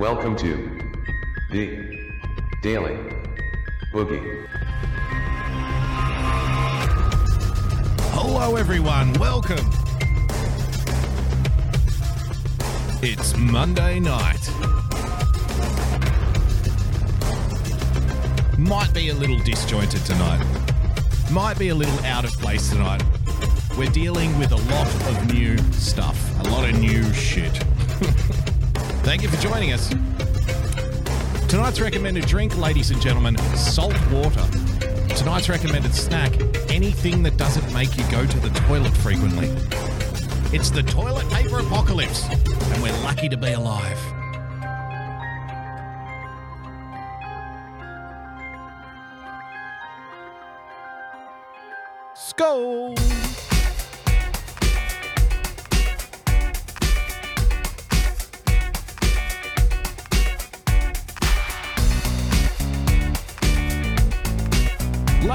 Welcome to the Daily Boogie. Hello, everyone. Welcome. It's Monday night. Might be a little disjointed tonight. Might be a little out of place tonight. We're dealing with a lot of new stuff, a lot of new shit. Thank you for joining us. Tonight's recommended drink, ladies and gentlemen, salt water. Tonight's recommended snack, anything that doesn't make you go to the toilet frequently. It's the toilet paper apocalypse, and we're lucky to be alive. Skull!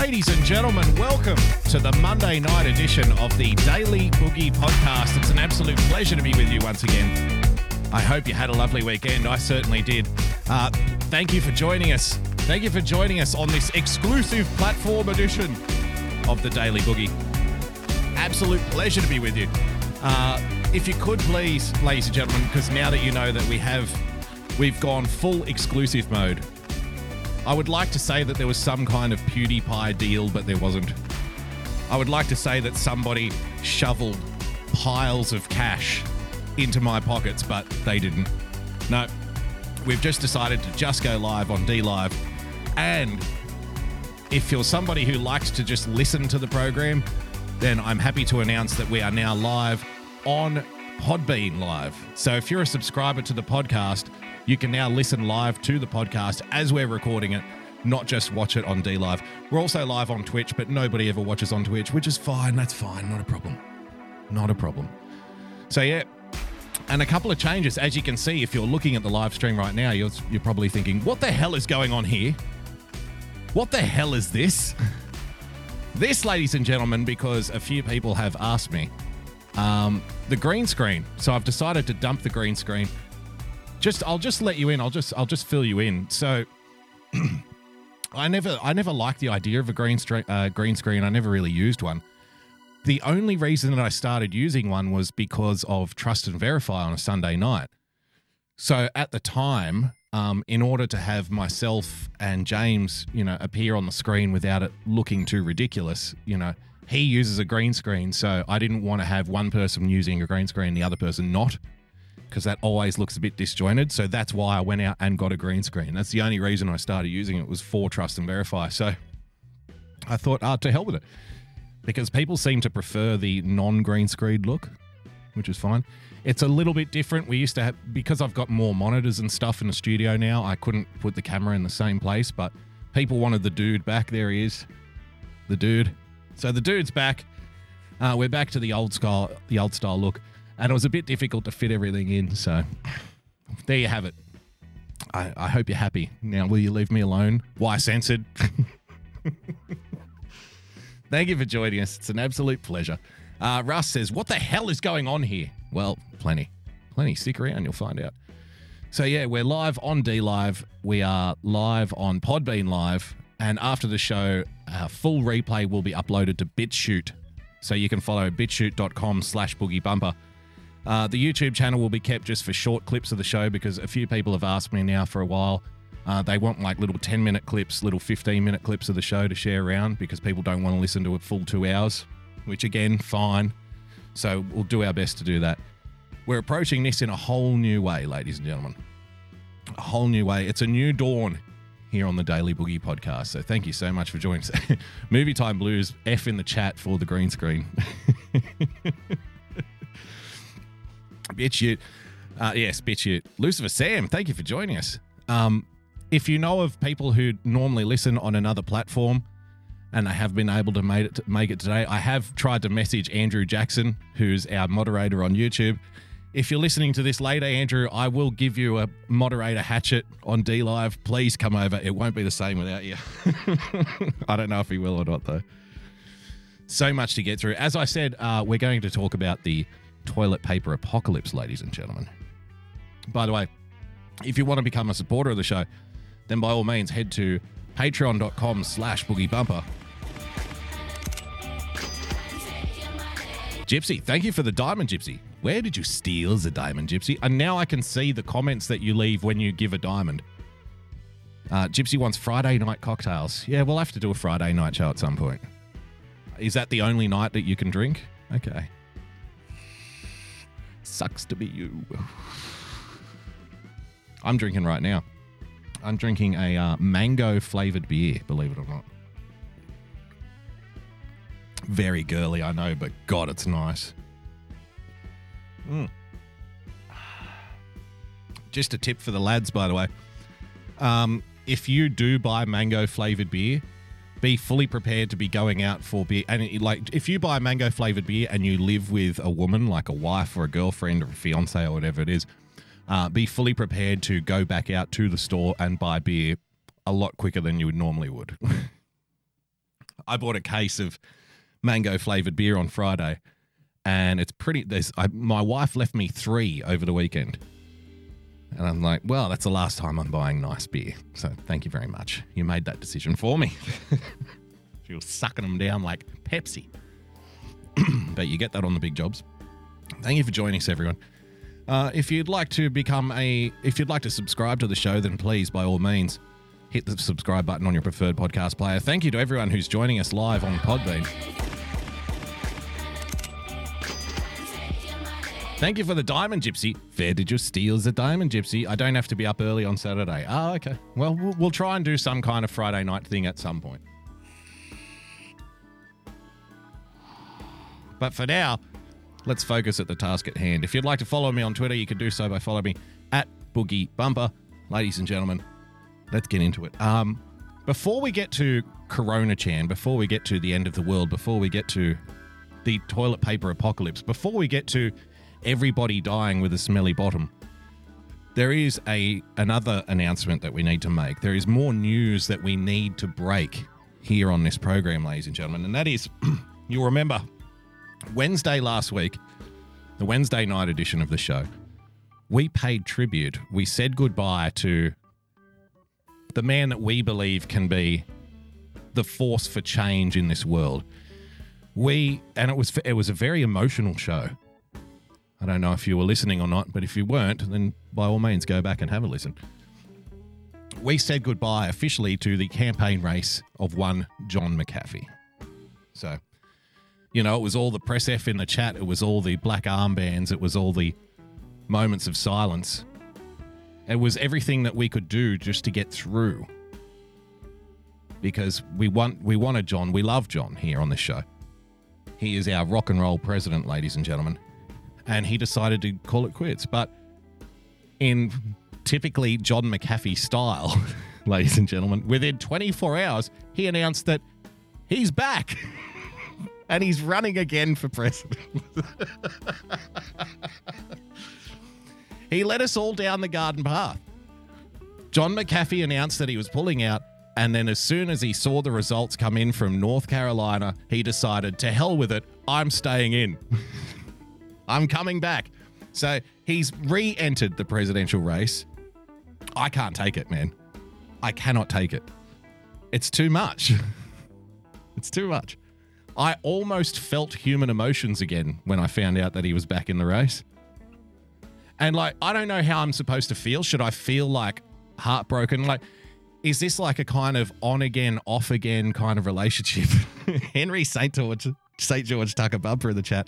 Ladies and gentlemen, welcome to the Monday night edition of the Daily Boogie Podcast. It's an absolute pleasure to be with you once again. I hope you had a lovely weekend. I certainly did. Uh, thank you for joining us. Thank you for joining us on this exclusive platform edition of the Daily Boogie. Absolute pleasure to be with you. Uh, if you could please, ladies and gentlemen, because now that you know that we have, we've gone full exclusive mode. I would like to say that there was some kind of PewDiePie deal, but there wasn't. I would like to say that somebody shoveled piles of cash into my pockets, but they didn't. No, we've just decided to just go live on D Live. And if you're somebody who likes to just listen to the program, then I'm happy to announce that we are now live on Podbean Live. So if you're a subscriber to the podcast, you can now listen live to the podcast as we're recording it, not just watch it on D Live. We're also live on Twitch, but nobody ever watches on Twitch, which is fine. That's fine. Not a problem. Not a problem. So, yeah. And a couple of changes. As you can see, if you're looking at the live stream right now, you're, you're probably thinking, what the hell is going on here? What the hell is this? this, ladies and gentlemen, because a few people have asked me, um, the green screen. So I've decided to dump the green screen just I'll just let you in. I'll just I'll just fill you in. So I never I never liked the idea of a green uh, green screen. I never really used one. The only reason that I started using one was because of Trust and Verify on a Sunday night. So at the time, um, in order to have myself and James, you know, appear on the screen without it looking too ridiculous, you know, he uses a green screen. So I didn't want to have one person using a green screen, and the other person not because that always looks a bit disjointed. So that's why I went out and got a green screen. That's the only reason I started using it was for Trust and Verify. So I thought, ah, to hell with it. Because people seem to prefer the non green screen look, which is fine. It's a little bit different. We used to have, because I've got more monitors and stuff in the studio now, I couldn't put the camera in the same place, but people wanted the dude back. There he is. The dude. So the dude's back. Uh, we're back to the old style, the old style look and it was a bit difficult to fit everything in. So there you have it. I, I hope you're happy. Now, will you leave me alone? Why censored? Thank you for joining us. It's an absolute pleasure. Uh, Russ says, What the hell is going on here? Well, plenty. Plenty. Stick around, you'll find out. So, yeah, we're live on D Live. We are live on Podbean Live. And after the show, a full replay will be uploaded to BitChute. So you can follow bitchute.com slash boogie bumper uh, the YouTube channel will be kept just for short clips of the show because a few people have asked me now for a while. Uh, they want like little 10 minute clips, little 15 minute clips of the show to share around because people don't want to listen to a full two hours, which again, fine. So we'll do our best to do that. We're approaching this in a whole new way, ladies and gentlemen. A whole new way. It's a new dawn here on the Daily Boogie podcast. So thank you so much for joining us. Movie Time Blues, F in the chat for the green screen. BitChute. Uh, yes, BitChute. Lucifer Sam, thank you for joining us. Um, if you know of people who normally listen on another platform and they have been able to make it, make it today, I have tried to message Andrew Jackson, who's our moderator on YouTube. If you're listening to this later, Andrew, I will give you a moderator hatchet on D Live. Please come over. It won't be the same without you. I don't know if he will or not, though. So much to get through. As I said, uh, we're going to talk about the toilet paper apocalypse, ladies and gentlemen. By the way, If you want to become a supporter of the show, then by all means head to patreon.com slash boogie bumper. Gypsy, thank you for the diamond, Gypsy. Where did you steal the diamond, Gypsy? And now I can see the comments that you leave when you give a diamond. Uh, Gypsy wants Friday night cocktails. Yeah, we'll have to do a Friday night show at some point. Is that the only night that you can drink? Okay. Sucks to be you. I'm drinking right now. I'm drinking a uh, mango flavored beer, believe it or not. Very girly, I know, but God, it's nice. Mm. Just a tip for the lads, by the way. Um, if you do buy mango flavored beer, be fully prepared to be going out for beer. And it, like, if you buy mango flavored beer and you live with a woman, like a wife or a girlfriend or a fiance or whatever it is, uh, be fully prepared to go back out to the store and buy beer a lot quicker than you would normally would. I bought a case of mango flavored beer on Friday, and it's pretty. There's I, my wife left me three over the weekend, and I'm like, well, that's the last time I'm buying nice beer. So thank you very much. You made that decision for me. she was sucking them down like Pepsi. but you get that on the big jobs. Thank you for joining us, everyone. Uh, if you'd like to become a, if you'd like to subscribe to the show, then please, by all means, hit the subscribe button on your preferred podcast player. Thank you to everyone who's joining us live on Podbean. Thank you for the diamond gypsy. Fair did you steal the diamond gypsy? I don't have to be up early on Saturday. Oh, okay. Well, we'll, we'll try and do some kind of Friday night thing at some point. But for now, let's focus at the task at hand. If you'd like to follow me on Twitter, you can do so by following me at Boogie Bumper. Ladies and gentlemen, let's get into it. Um, before we get to Corona Chan, before we get to the end of the world, before we get to the toilet paper apocalypse, before we get to everybody dying with a smelly bottom, there is a another announcement that we need to make. There is more news that we need to break here on this program, ladies and gentlemen, and that is you'll remember Wednesday last week, the Wednesday night edition of the show, we paid tribute. We said goodbye to the man that we believe can be the force for change in this world. We and it was it was a very emotional show. I don't know if you were listening or not, but if you weren't, then by all means go back and have a listen. We said goodbye officially to the campaign race of one John McAfee. So, you know, it was all the press F in the chat, it was all the black armbands, it was all the moments of silence. It was everything that we could do just to get through. Because we want we wanted John, we love John here on this show. He is our rock and roll president, ladies and gentlemen. And he decided to call it quits. But in typically John McAfee style, ladies and gentlemen, within 24 hours, he announced that he's back. and he's running again for president. he led us all down the garden path. John McAfee announced that he was pulling out, and then as soon as he saw the results come in from North Carolina, he decided, to hell with it, I'm staying in. I'm coming back. So he's re entered the presidential race. I can't take it, man. I cannot take it. It's too much. it's too much. I almost felt human emotions again when I found out that he was back in the race. And like, I don't know how I'm supposed to feel. Should I feel like heartbroken? Like, is this like a kind of on again, off again kind of relationship? Henry St. George, St. George Tucker Bumper in the chat.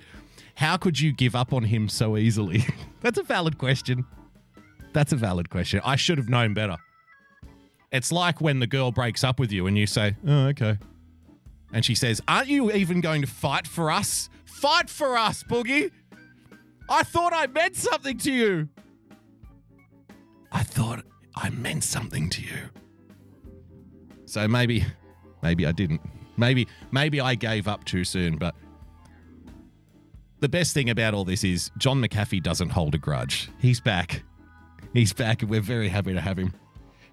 How could you give up on him so easily? That's a valid question. That's a valid question. I should have known better. It's like when the girl breaks up with you and you say, Oh, okay. And she says, Aren't you even going to fight for us? Fight for us, Boogie! I thought I meant something to you. I thought I meant something to you. So maybe, maybe I didn't. Maybe, maybe I gave up too soon, but the best thing about all this is John McAfee doesn't hold a grudge. He's back. He's back, and we're very happy to have him.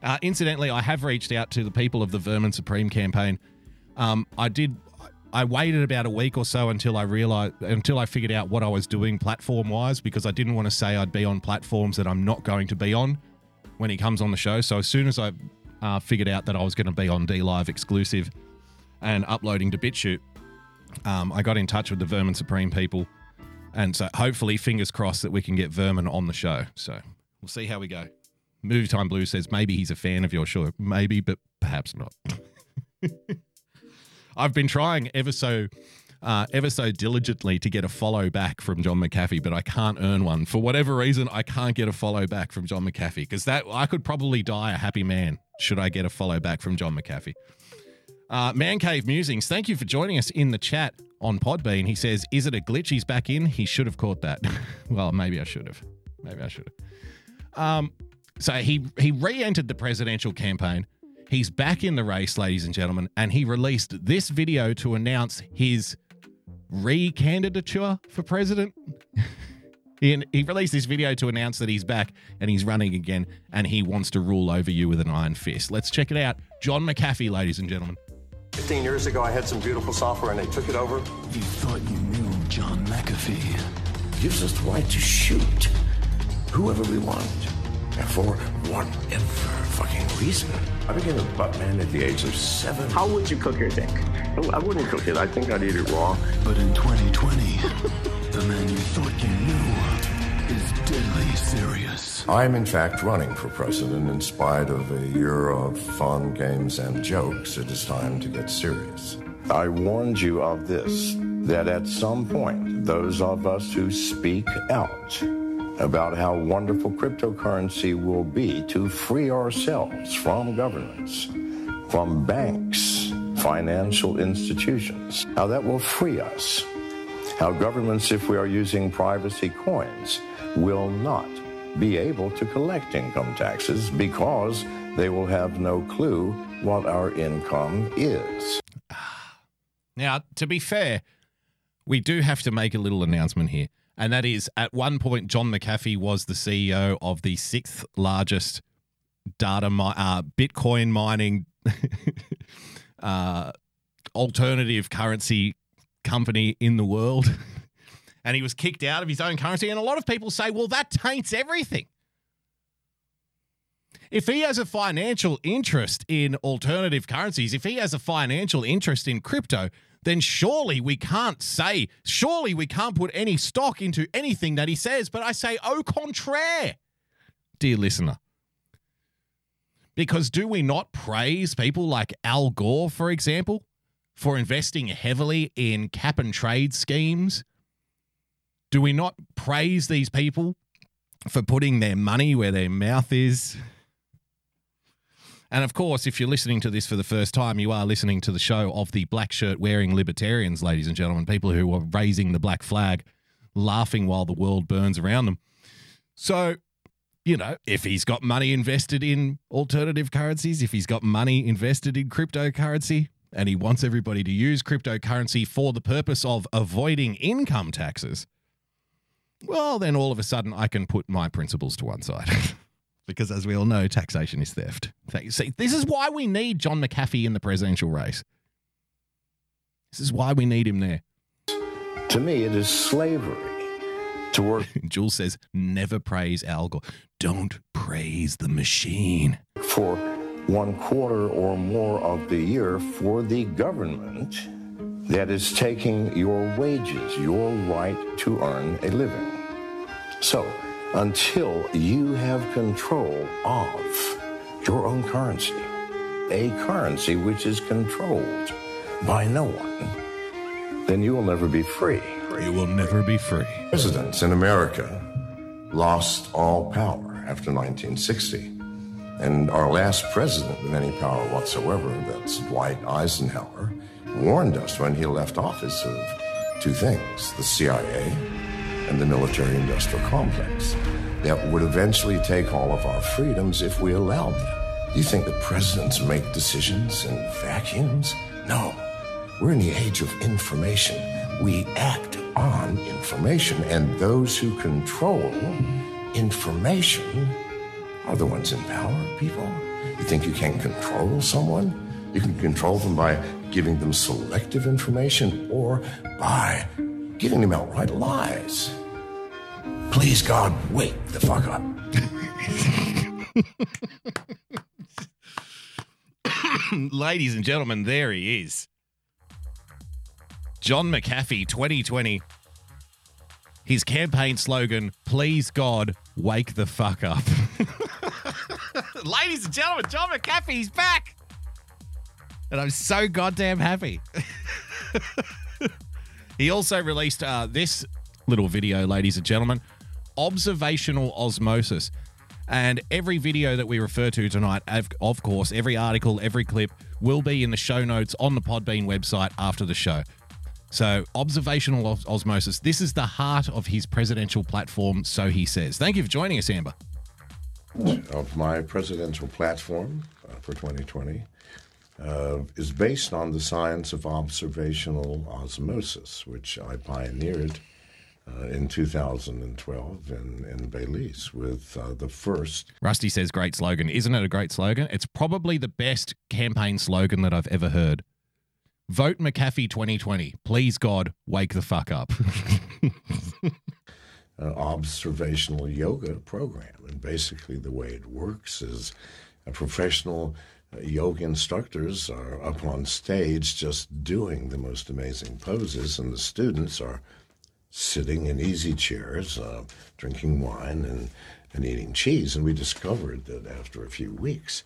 Uh, incidentally, I have reached out to the people of the Vermin Supreme campaign. Um, I did. I waited about a week or so until I realized, until I figured out what I was doing platform wise, because I didn't want to say I'd be on platforms that I'm not going to be on. when he comes on the show. So as soon as I uh, figured out that I was going to be on D Live exclusive and uploading to BitChute, um, I got in touch with the Vermin Supreme people. And so hopefully, fingers crossed that we can get Vermin on the show. So we'll see how we go. Movie Time Blue says maybe he's a fan of your show. Maybe, but perhaps not. I've been trying ever so uh, ever so diligently to get a follow back from John McAfee, but I can't earn one. For whatever reason, I can't get a follow back from John McAfee because that I could probably die a happy man should I get a follow back from John McAfee. Uh, Man Cave Musings, thank you for joining us in the chat on Podbean. He says, Is it a glitch? He's back in. He should have caught that. well, maybe I should have. Maybe I should have. Um, so he, he re entered the presidential campaign. He's back in the race, ladies and gentlemen, and he released this video to announce his re-candidature for president. he, he released this video to announce that he's back and he's running again and he wants to rule over you with an iron fist. Let's check it out. John McAfee, ladies and gentlemen. 15 years ago, I had some beautiful software and they took it over. You thought you knew John McAfee. Gives us the right to shoot whoever we want. And for whatever fucking reason. I became a buttman at the age of seven. How would you cook your dick? I wouldn't cook it. I think I'd eat it raw. But in 2020, the man you thought you knew is deadly serious. I'm, in fact, running for president in spite of a year of fun, games, and jokes. It is time to get serious. I warned you of this that at some point, those of us who speak out about how wonderful cryptocurrency will be to free ourselves from governments, from banks, financial institutions, how that will free us, how governments, if we are using privacy coins, will not be able to collect income taxes because they will have no clue what our income is. Now, to be fair, we do have to make a little announcement here. And that is at one point, John McAfee was the CEO of the sixth largest data mi- uh, Bitcoin mining uh, alternative currency company in the world. and he was kicked out of his own currency. And a lot of people say, well, that taints everything. If he has a financial interest in alternative currencies, if he has a financial interest in crypto, then surely we can't say, surely we can't put any stock into anything that he says. But I say, au contraire, dear listener. Because do we not praise people like Al Gore, for example, for investing heavily in cap and trade schemes? Do we not praise these people for putting their money where their mouth is? And of course, if you're listening to this for the first time, you are listening to the show of the black shirt wearing libertarians, ladies and gentlemen, people who are raising the black flag, laughing while the world burns around them. So, you know, if he's got money invested in alternative currencies, if he's got money invested in cryptocurrency, and he wants everybody to use cryptocurrency for the purpose of avoiding income taxes, well, then all of a sudden I can put my principles to one side. because as we all know, taxation is theft. See, this is why we need John McAfee in the presidential race. This is why we need him there. To me, it is slavery to work. Jules says, never praise Al Gore. Don't praise the machine. For one quarter or more of the year for the government that is taking your wages, your right to earn a living. So, until you have control of your own currency, a currency which is controlled by no one, then you will never be free. You will never be free. Presidents in America lost all power after 1960. And our last president with any power whatsoever, that's Dwight Eisenhower, warned us when he left office of two things the CIA and the military industrial complex that would eventually take all of our freedoms if we allowed them. You think the presidents make decisions in vacuums? No. We're in the age of information. We act on information, and those who control information are the ones in power, people. You think you can control someone? You can control them by giving them selective information or by giving them outright lies. Please, God, wake the fuck up. Ladies and gentlemen, there he is. John McAfee 2020. His campaign slogan, Please God, wake the fuck up. Ladies and gentlemen, John McAfee's back. And I'm so goddamn happy. he also released uh, this little video, ladies and gentlemen observational osmosis. And every video that we refer to tonight, of, course, every article, every clip will be in the show notes on the Podbean website after the show. So, observational os- osmosis. This is the heart of his presidential platform, so he says. Thank you for joining us, Amber. of my presidential platform uh, for 2020 uh, is based on the science of observational osmosis, which I pioneered uh, in 2012 in, in Belize with uh, the first. Rusty says, great slogan. Isn't it a great slogan? It's probably the best campaign slogan that I've ever heard. Vote McAfee 2020. Please, God, wake the fuck up. uh, observational yoga program. And basically, the way it works is a professional yoga instructors are up on stage just doing the most amazing poses, and the students are sitting in easy chairs, uh, drinking wine and, and eating cheese. And we discovered that after a few weeks,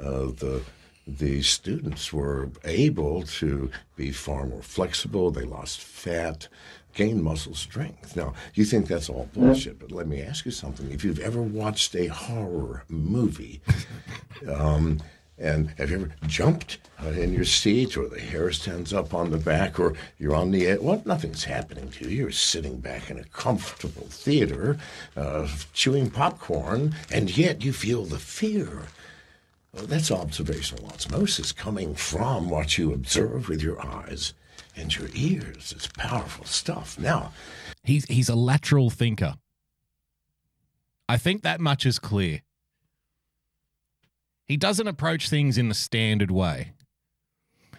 uh, the the students were able to be far more flexible. They lost fat, gained muscle strength. Now, you think that's all bullshit, but let me ask you something. If you've ever watched a horror movie, um, and have you ever jumped in your seat or the hair stands up on the back or you're on the edge? Well, nothing's happening to you. You're sitting back in a comfortable theater, uh, chewing popcorn, and yet you feel the fear. Well, that's observational osmosis coming from what you observe with your eyes and your ears. It's powerful stuff. Now, he's he's a lateral thinker. I think that much is clear. He doesn't approach things in the standard way.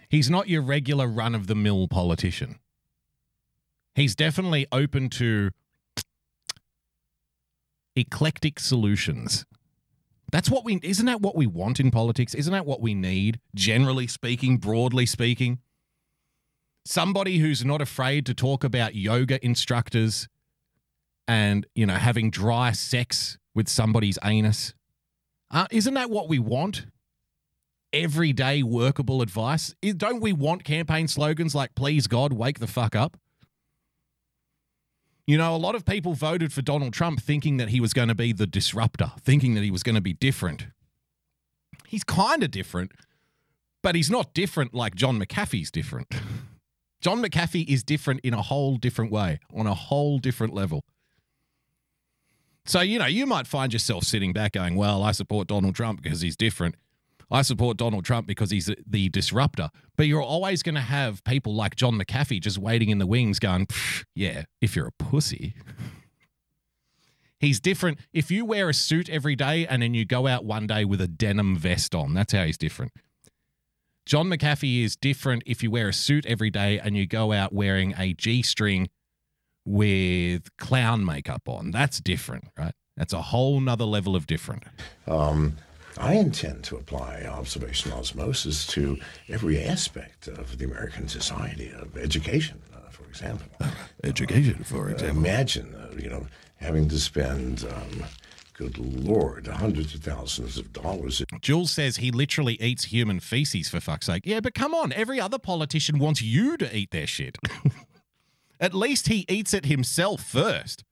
He's not your regular run of the mill politician. He's definitely open to eclectic solutions. That's what we isn't that what we want in politics? Isn't that what we need, generally speaking, broadly speaking? Somebody who's not afraid to talk about yoga instructors and, you know, having dry sex with somebody's anus. Uh, isn't that what we want? Everyday workable advice. Don't we want campaign slogans like "Please God, wake the fuck up"? You know, a lot of people voted for Donald Trump thinking that he was going to be the disruptor, thinking that he was going to be different. He's kind of different, but he's not different like John McAfee's different. John McAfee is different in a whole different way, on a whole different level. So, you know, you might find yourself sitting back going, well, I support Donald Trump because he's different. I support Donald Trump because he's the disruptor. But you're always going to have people like John McAfee just waiting in the wings going, yeah, if you're a pussy. He's different. If you wear a suit every day and then you go out one day with a denim vest on, that's how he's different. John McAfee is different if you wear a suit every day and you go out wearing a G string with clown makeup on. That's different, right? That's a whole nother level of different. Um, I intend to apply observational osmosis to every aspect of the American society, of education, uh, for example. Education, for Uh, example. imagine, uh, you know, having to spend, um, good lord, hundreds of thousands of dollars. Jules says he literally eats human feces for fuck's sake. Yeah, but come on, every other politician wants you to eat their shit. At least he eats it himself first.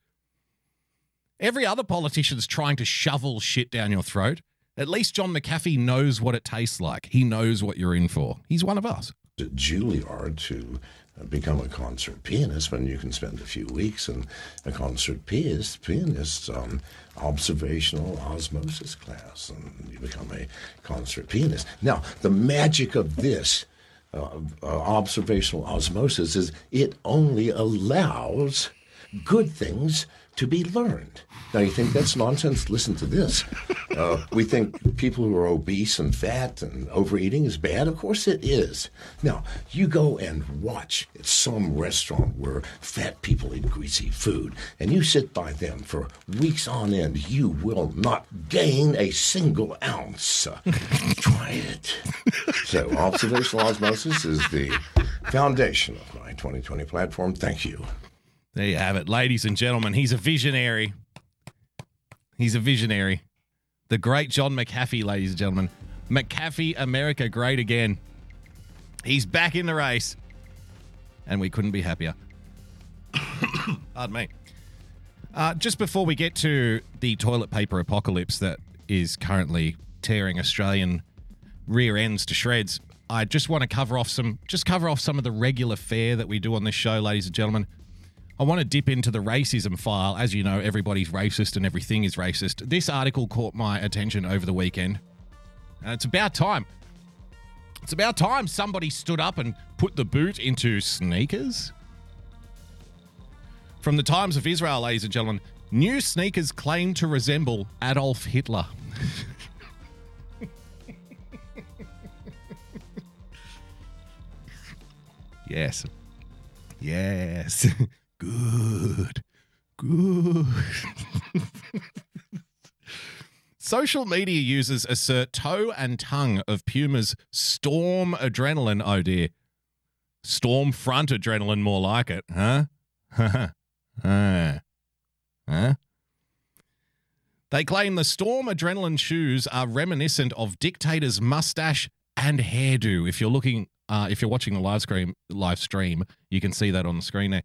Every other politician's trying to shovel shit down your throat. At least John McAfee knows what it tastes like. He knows what you're in for. He's one of us. at Juilliard to become a concert pianist when you can spend a few weeks in a concert pianist, pianist um, observational osmosis class and you become a concert pianist. Now, the magic of this uh, uh, observational osmosis is it only allows good things to be learned. Now, you think that's nonsense? Listen to this. Uh, we think people who are obese and fat and overeating is bad. Of course it is. Now, you go and watch at some restaurant where fat people eat greasy food, and you sit by them for weeks on end. You will not gain a single ounce. Try it. So, observational osmosis is the foundation of my 2020 platform. Thank you. There you have it, ladies and gentlemen. He's a visionary. He's a visionary. The great John McAfee, ladies and gentlemen. McAfee, America, great again. He's back in the race. And we couldn't be happier. Pardon me. Uh, just before we get to the toilet paper apocalypse that is currently tearing Australian rear ends to shreds, I just want to cover off some just cover off some of the regular fare that we do on this show, ladies and gentlemen. I want to dip into the racism file. As you know, everybody's racist and everything is racist. This article caught my attention over the weekend. And it's about time. It's about time somebody stood up and put the boot into sneakers. From the Times of Israel, ladies and gentlemen, new sneakers claim to resemble Adolf Hitler. yes. Yes. Good. Good. Social media users assert toe and tongue of Puma's Storm Adrenaline. Oh dear. Storm Front Adrenaline, more like it, huh? huh? Huh? They claim the Storm Adrenaline shoes are reminiscent of Dictator's mustache and hairdo. If you're looking, uh, if you're watching the live stream, live stream, you can see that on the screen there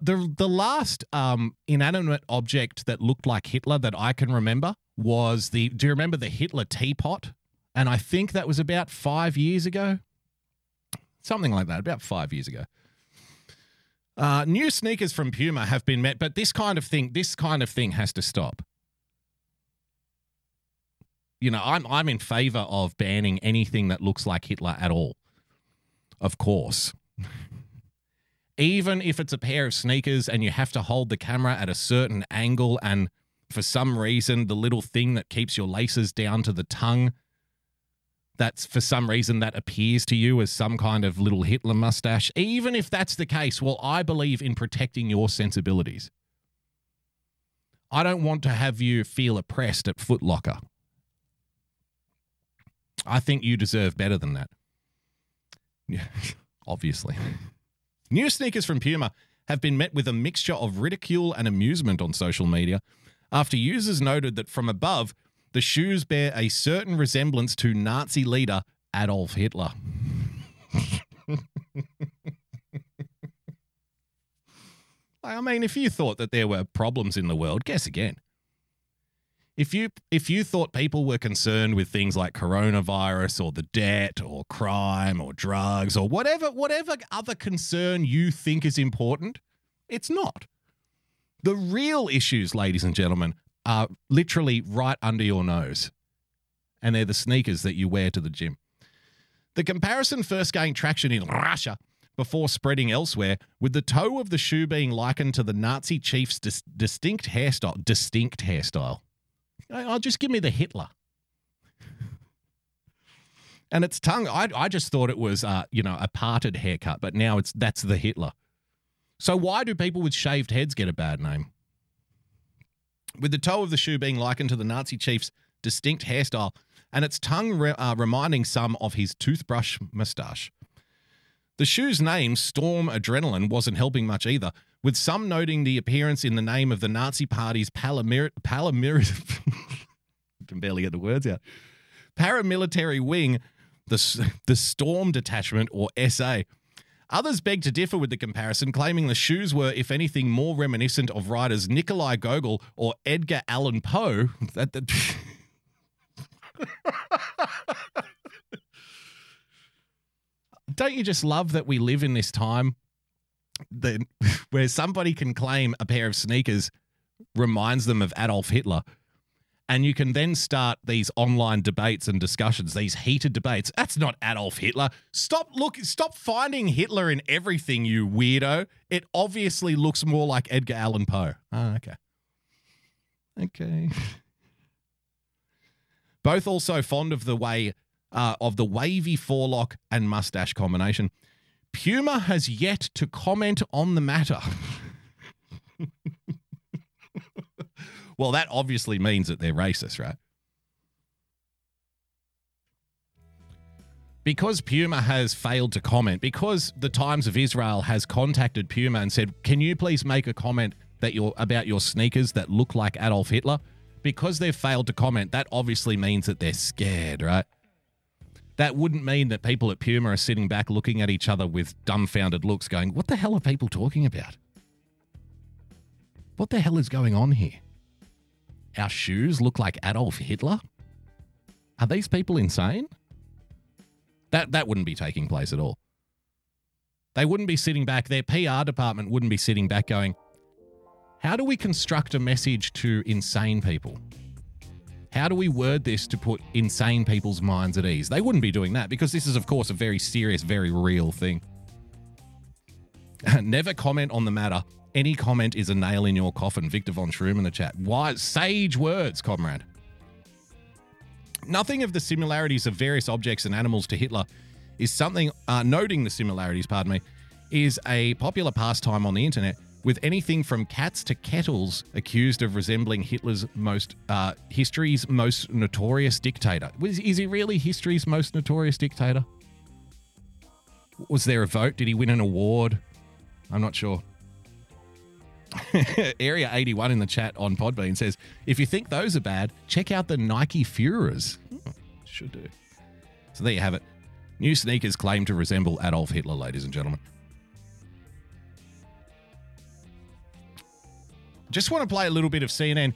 the the last um, inanimate object that looked like Hitler that I can remember was the. Do you remember the Hitler teapot? And I think that was about five years ago, something like that. About five years ago. Uh, new sneakers from Puma have been met, but this kind of thing, this kind of thing has to stop. You know, I'm I'm in favor of banning anything that looks like Hitler at all. Of course even if it's a pair of sneakers and you have to hold the camera at a certain angle and for some reason the little thing that keeps your laces down to the tongue that's for some reason that appears to you as some kind of little Hitler mustache. Even if that's the case well I believe in protecting your sensibilities. I don't want to have you feel oppressed at Footlocker I think you deserve better than that. Yeah obviously New sneakers from Puma have been met with a mixture of ridicule and amusement on social media after users noted that from above, the shoes bear a certain resemblance to Nazi leader Adolf Hitler. I mean, if you thought that there were problems in the world, guess again if you if you thought people were concerned with things like coronavirus or the debt or crime or drugs or whatever whatever other concern you think is important, it's not. The real issues, ladies and gentlemen, are literally right under your nose. And they're the sneakers that you wear to the gym. The comparison first gained traction in Russia before spreading elsewhere, with the toe of the shoe being likened to the Nazi chief's dis- distinct hairstyle. Distinct hairstyle. I'll just give me the Hitler. and its tongue, I, I just thought it was, uh, you know, a parted haircut, but now it's that's the Hitler. So why do people with shaved heads get a bad name? With the toe of the shoe being likened to the Nazi chief's distinct hairstyle, and its tongue re- uh, reminding some of his toothbrush mustache. The shoe's name, Storm Adrenaline, wasn't helping much either, with some noting the appearance in the name of the Nazi Party's paramir- paramir- can barely get the words out. Paramilitary wing, the, the Storm Detachment, or SA. Others beg to differ with the comparison, claiming the shoes were, if anything, more reminiscent of writers Nikolai Gogol or Edgar Allan Poe. That, that Don't you just love that we live in this time the, where somebody can claim a pair of sneakers reminds them of Adolf Hitler. and you can then start these online debates and discussions, these heated debates. That's not Adolf Hitler. Stop look stop finding Hitler in everything, you weirdo. It obviously looks more like Edgar Allan Poe. Ah, okay. Okay. Both also fond of the way uh, of the wavy forelock and mustache combination. Puma has yet to comment on the matter. well, that obviously means that they're racist, right? Because Puma has failed to comment, because the Times of Israel has contacted Puma and said, "Can you please make a comment that you're about your sneakers that look like Adolf Hitler?" Because they've failed to comment, that obviously means that they're scared, right? That wouldn't mean that people at Puma are sitting back looking at each other with dumbfounded looks, going, What the hell are people talking about? What the hell is going on here? Our shoes look like Adolf Hitler? Are these people insane? That that wouldn't be taking place at all. They wouldn't be sitting back, their PR department wouldn't be sitting back going, How do we construct a message to insane people? How do we word this to put insane people's minds at ease? They wouldn't be doing that because this is, of course, a very serious, very real thing. Never comment on the matter. Any comment is a nail in your coffin. Victor von Schroom in the chat. Wise, sage words, comrade. Nothing of the similarities of various objects and animals to Hitler is something, uh, noting the similarities, pardon me, is a popular pastime on the internet with anything from cats to kettles accused of resembling Hitler's most uh, history's most notorious dictator. Was, is he really history's most notorious dictator? Was there a vote? Did he win an award? I'm not sure. Area 81 in the chat on Podbean says, if you think those are bad, check out the Nike Führers. Hmm, should do. So there you have it. New sneakers claim to resemble Adolf Hitler, ladies and gentlemen. Just want to play a little bit of CNN.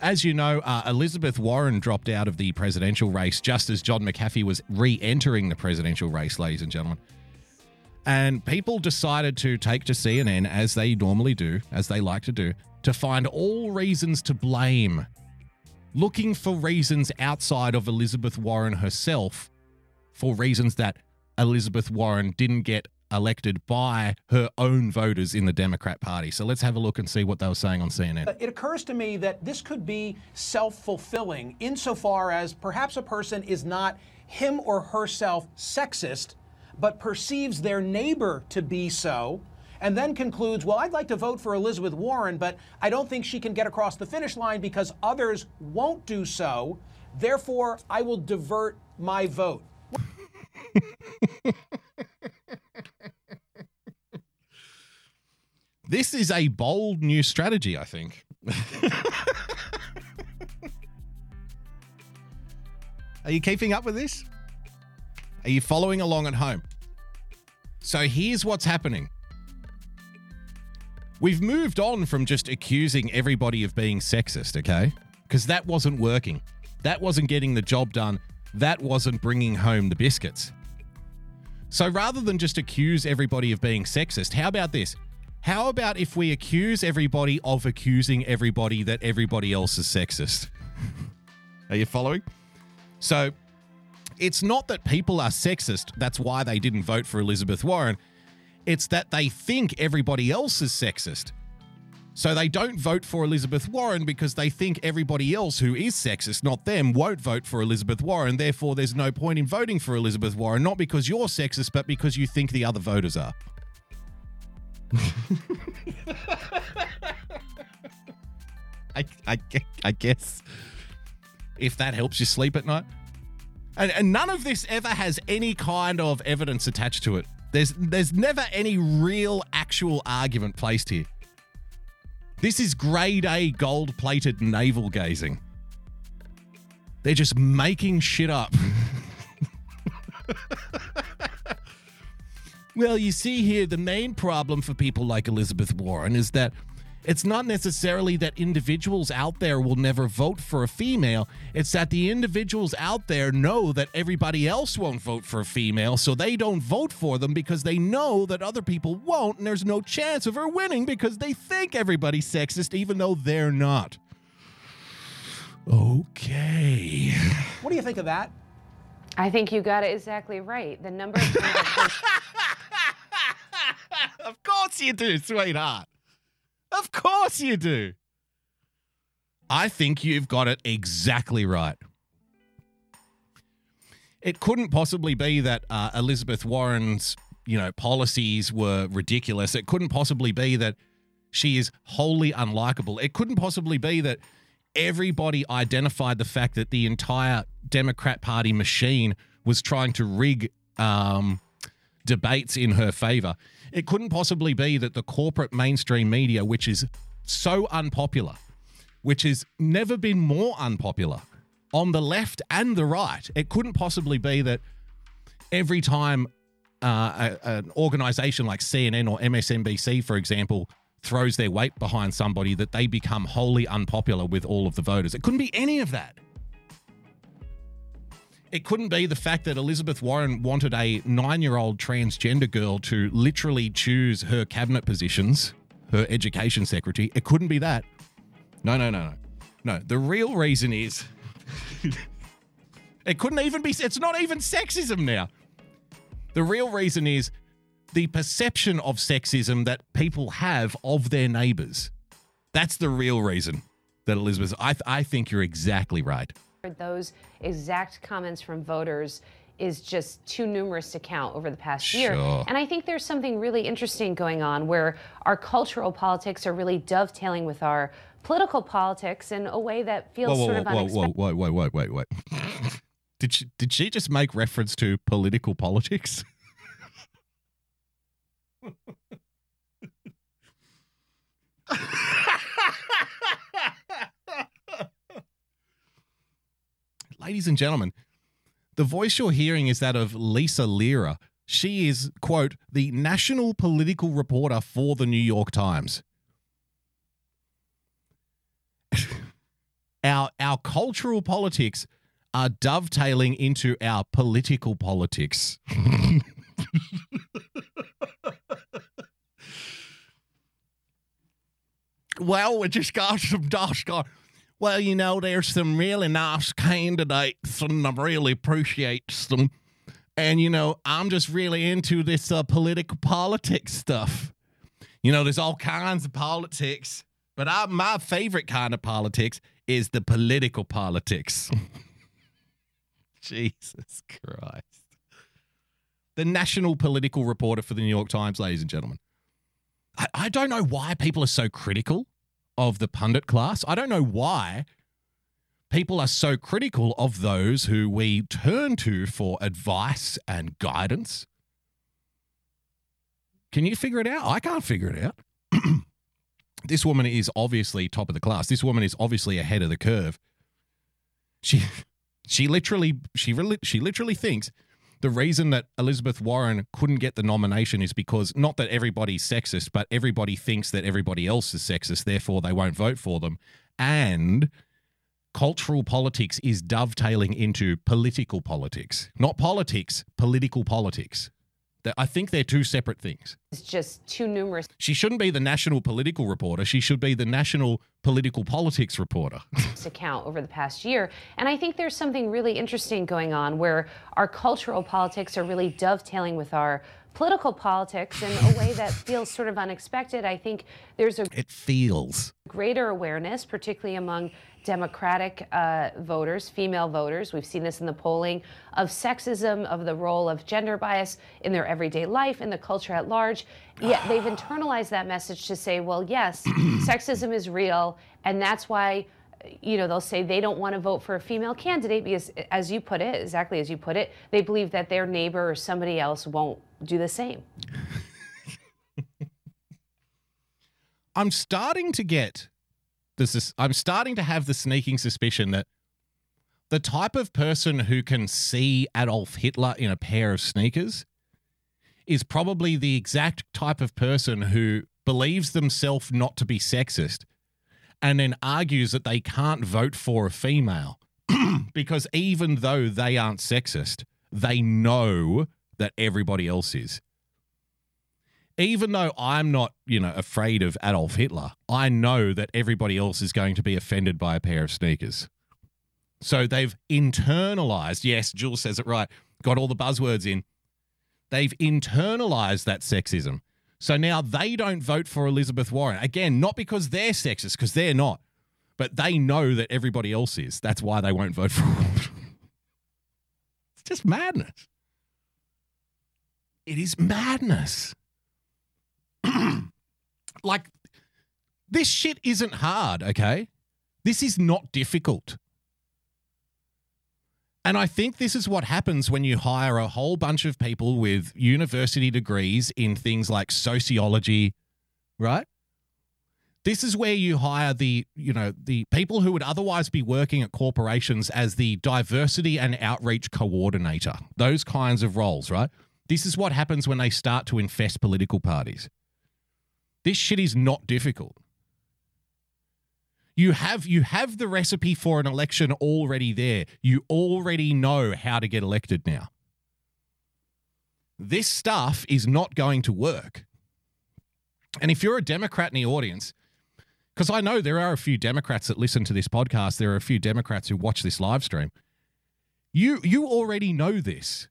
As you know, uh, Elizabeth Warren dropped out of the presidential race just as John McAfee was re entering the presidential race, ladies and gentlemen. And people decided to take to CNN, as they normally do, as they like to do, to find all reasons to blame, looking for reasons outside of Elizabeth Warren herself, for reasons that Elizabeth Warren didn't get elected by her own voters in the Democrat Party. So let's have a look and see what they were saying on CNN. Uh, it occurs to me that this could be self fulfilling insofar as perhaps a person is not him or herself sexist, but perceives their neighbor to be so. And then concludes, well, I'd like to vote for Elizabeth Warren, but I don't think she can get across the finish line because others won't do so. Therefore, I will divert my vote. This is a bold new strategy, I think. Are you keeping up with this? Are you following along at home? So here's what's happening. We've moved on from just accusing everybody of being sexist, okay? Because that wasn't working. That wasn't getting the job done. That wasn't bringing home the biscuits. So rather than just accuse everybody of being sexist, how about this? How about if we accuse everybody of accusing everybody that everybody else is sexist? Are you following? So it's not that people are sexist, that's why they didn't vote for Elizabeth Warren. It's that they think everybody else is sexist. So they don't vote for Elizabeth Warren because they think everybody else who is sexist, not them, won't vote for Elizabeth Warren. Therefore, there's no point in voting for Elizabeth Warren, not because you're sexist, but because you think the other voters are. I, I, I guess if that helps you sleep at night. And, and none of this ever has any kind of evidence attached to it. There's there's never any real actual argument placed here. This is grade A gold plated navel gazing. They're just making shit up. well, you see here, the main problem for people like Elizabeth Warren is that it's not necessarily that individuals out there will never vote for a female. It's that the individuals out there know that everybody else won't vote for a female, so they don't vote for them because they know that other people won't, and there's no chance of her winning because they think everybody's sexist, even though they're not. Okay. What do you think of that? I think you got it exactly right. The number of times of course you do, sweetheart. Of course you do. I think you've got it exactly right. It couldn't possibly be that uh, Elizabeth Warren's, you know, policies were ridiculous. It couldn't possibly be that she is wholly unlikable. It couldn't possibly be that everybody identified the fact that the entire Democrat Party machine was trying to rig um, debates in her favor. It couldn't possibly be that the corporate mainstream media, which is so unpopular, which has never been more unpopular on the left and the right, it couldn't possibly be that every time uh, a, an organization like CNN or MSNBC, for example, throws their weight behind somebody, that they become wholly unpopular with all of the voters. It couldn't be any of that. It couldn't be the fact that Elizabeth Warren wanted a nine year old transgender girl to literally choose her cabinet positions, her education secretary. It couldn't be that. No, no, no, no. No, the real reason is it couldn't even be, it's not even sexism now. The real reason is the perception of sexism that people have of their neighbors. That's the real reason that Elizabeth, I, I think you're exactly right. Those exact comments from voters is just too numerous to count over the past year. And I think there's something really interesting going on where our cultural politics are really dovetailing with our political politics in a way that feels Whoa, whoa, sort whoa, of whoa, unexpected. whoa, whoa, whoa, wait, wait, wait. did she did she just make reference to political politics? Ladies and gentlemen, the voice you're hearing is that of Lisa Lerer. She is, quote, the national political reporter for the New York Times. our our cultural politics are dovetailing into our political politics. well, we just got some dust. Well, you know, there's some really nice candidates, and I really appreciate them. And you know, I'm just really into this uh, political politics stuff. You know, there's all kinds of politics, but I, my favorite kind of politics is the political politics. Jesus Christ. The national political reporter for the New York Times, ladies and gentlemen. I, I don't know why people are so critical of the pundit class. I don't know why people are so critical of those who we turn to for advice and guidance. Can you figure it out? I can't figure it out. this woman is obviously top of the class. This woman is obviously ahead of the curve. She she literally she she literally thinks the reason that Elizabeth Warren couldn't get the nomination is because not that everybody's sexist, but everybody thinks that everybody else is sexist, therefore they won't vote for them. And cultural politics is dovetailing into political politics. Not politics, political politics. I think they're two separate things. It's just too numerous She shouldn't be the national political reporter. She should be the national political politics reporter. to count over the past year. And I think there's something really interesting going on where our cultural politics are really dovetailing with our political politics in a way that feels sort of unexpected. I think there's a it feels. greater awareness, particularly among Democratic uh, voters, female voters. We've seen this in the polling of sexism, of the role of gender bias in their everyday life, in the culture at large. Yet they've internalized that message to say, well, yes, sexism is real, and that's why. You know, they'll say they don't want to vote for a female candidate because, as you put it, exactly as you put it, they believe that their neighbor or somebody else won't do the same. I'm starting to get this is I'm starting to have the sneaking suspicion that the type of person who can see Adolf Hitler in a pair of sneakers is probably the exact type of person who believes themselves not to be sexist and then argues that they can't vote for a female because even though they aren't sexist, they know that everybody else is even though I'm not, you know, afraid of Adolf Hitler, I know that everybody else is going to be offended by a pair of sneakers. So they've internalized, yes, Jules says it right, got all the buzzwords in. They've internalized that sexism. So now they don't vote for Elizabeth Warren. Again, not because they're sexist, because they're not, but they know that everybody else is. That's why they won't vote for it's just madness. It is madness. like, this shit isn't hard, okay? This is not difficult. And I think this is what happens when you hire a whole bunch of people with university degrees in things like sociology, right? This is where you hire the, you know, the people who would otherwise be working at corporations as the diversity and outreach coordinator. Those kinds of roles, right? This is what happens when they start to infest political parties. This shit is not difficult. You have you have the recipe for an election already there. You already know how to get elected now. This stuff is not going to work. And if you're a Democrat in the audience, because I know there are a few Democrats that listen to this podcast, there are a few Democrats who watch this live stream. You you already know this.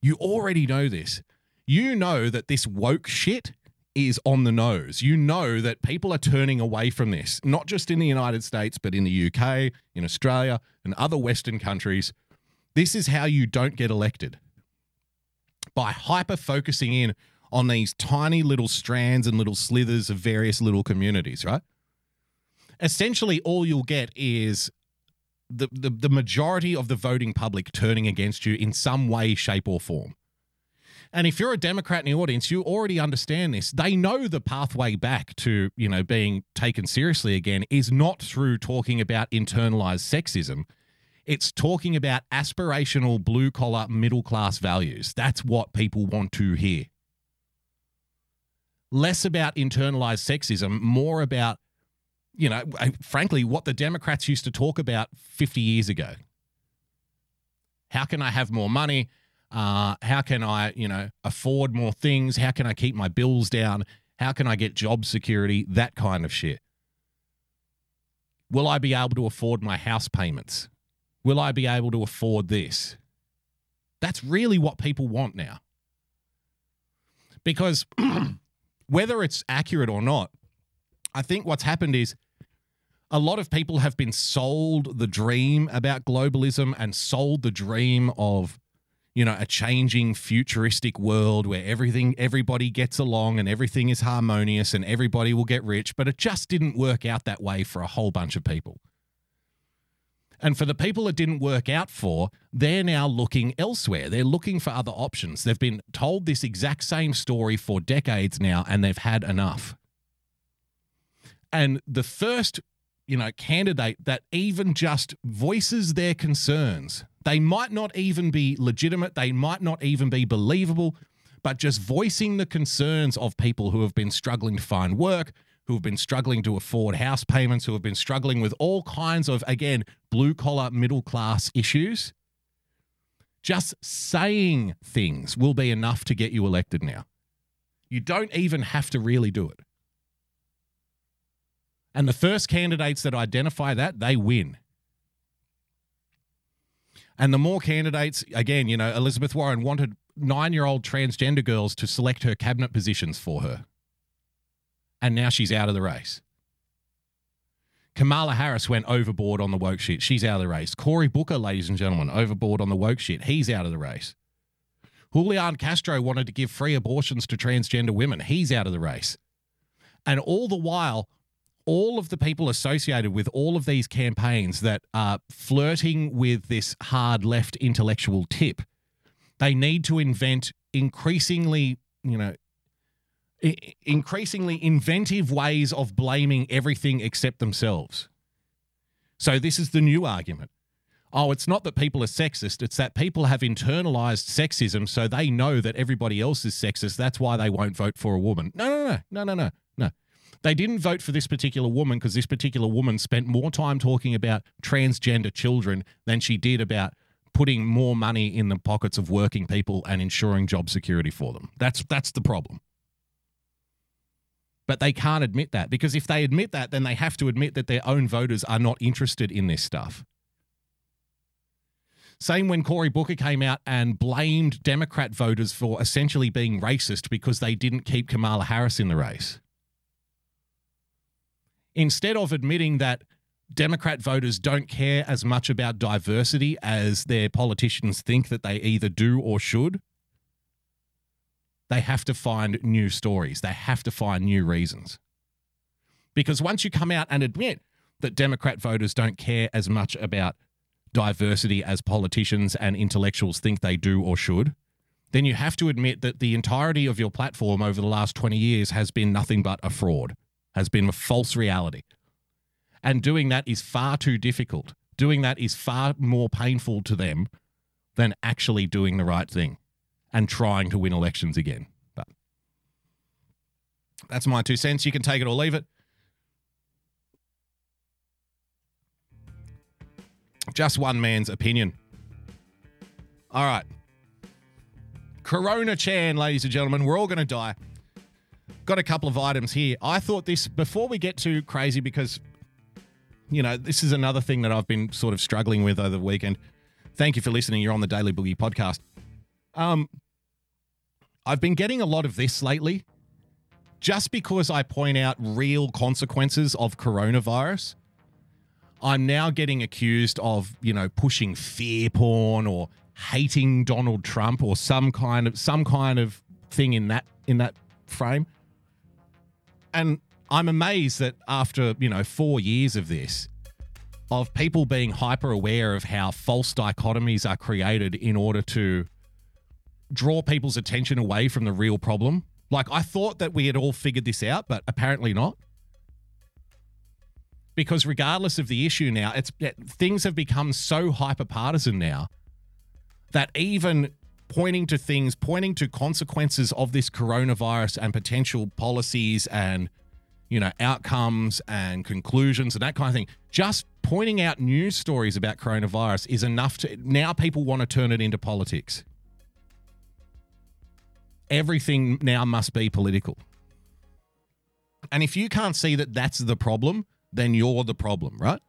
You already know this. You know that this woke shit is on the nose. You know that people are turning away from this, not just in the United States, but in the UK, in Australia, and other Western countries. This is how you don't get elected by hyper focusing in on these tiny little strands and little slithers of various little communities, right? Essentially, all you'll get is the, the, the majority of the voting public turning against you in some way, shape, or form. And if you're a Democrat in the audience, you already understand this. They know the pathway back to, you know, being taken seriously again is not through talking about internalized sexism. It's talking about aspirational blue collar middle class values. That's what people want to hear. Less about internalized sexism, more about, you know, frankly, what the Democrats used to talk about 50 years ago. How can I have more money? Uh, how can I, you know, afford more things? How can I keep my bills down? How can I get job security? That kind of shit. Will I be able to afford my house payments? Will I be able to afford this? That's really what people want now. Because whether it's accurate or not, I think what's happened is a lot of people have been sold the dream about globalism and sold the dream of you know, a changing futuristic world where everything, everybody gets along and everything is harmonious and everybody will get rich. But it just didn't work out that way for a whole bunch of people. And for the people it didn't work out for, they're now looking elsewhere. They're looking for other options. They've been told this exact same story for decades now and they've had enough. And the first, you know, candidate that even just voices their concerns they might not even be legitimate, they might not even be believable, but just voicing the concerns of people who have been struggling to find work, who have been struggling to afford house payments, who have been struggling with all kinds of, again, blue collar, middle class issues. Just saying things will be enough to get you elected now. You don't even have to really do it. And the first candidates that identify that, they win. And the more candidates, again, you know, Elizabeth Warren wanted nine year old transgender girls to select her cabinet positions for her. And now she's out of the race. Kamala Harris went overboard on the woke shit. She's out of the race. Cory Booker, ladies and gentlemen, overboard on the woke shit. He's out of the race. Julian Castro wanted to give free abortions to transgender women. He's out of the race. And all the while, all of the people associated with all of these campaigns that are flirting with this hard left intellectual tip, they need to invent increasingly, you know, increasingly inventive ways of blaming everything except themselves. So this is the new argument. Oh, it's not that people are sexist, it's that people have internalized sexism so they know that everybody else is sexist. That's why they won't vote for a woman. No, no, no, no, no, no. They didn't vote for this particular woman because this particular woman spent more time talking about transgender children than she did about putting more money in the pockets of working people and ensuring job security for them. That's that's the problem. But they can't admit that because if they admit that, then they have to admit that their own voters are not interested in this stuff. Same when Cory Booker came out and blamed Democrat voters for essentially being racist because they didn't keep Kamala Harris in the race. Instead of admitting that Democrat voters don't care as much about diversity as their politicians think that they either do or should, they have to find new stories. They have to find new reasons. Because once you come out and admit that Democrat voters don't care as much about diversity as politicians and intellectuals think they do or should, then you have to admit that the entirety of your platform over the last 20 years has been nothing but a fraud, has been a false reality. And doing that is far too difficult. Doing that is far more painful to them than actually doing the right thing and trying to win elections again. But that's my two cents. You can take it or leave it. Just one man's opinion. All right. Corona Chan, ladies and gentlemen, we're all going to die. Got a couple of items here. I thought this, before we get too crazy, because, you know, this is another thing that I've been sort of struggling with over the weekend. Thank you for listening. You're on the Daily Boogie podcast. Um, I've been getting a lot of this lately just because I point out real consequences of coronavirus. I'm now getting accused of, you know, pushing fear porn or hating Donald Trump or some kind of some kind of thing in that in that frame. And I'm amazed that after, you know, 4 years of this of people being hyper aware of how false dichotomies are created in order to draw people's attention away from the real problem. Like I thought that we had all figured this out, but apparently not because regardless of the issue now, it's things have become so hyper partisan now that even pointing to things, pointing to consequences of this coronavirus and potential policies and you know outcomes and conclusions and that kind of thing, just pointing out news stories about coronavirus is enough to now people want to turn it into politics. Everything now must be political. And if you can't see that that's the problem, then you're the problem, right?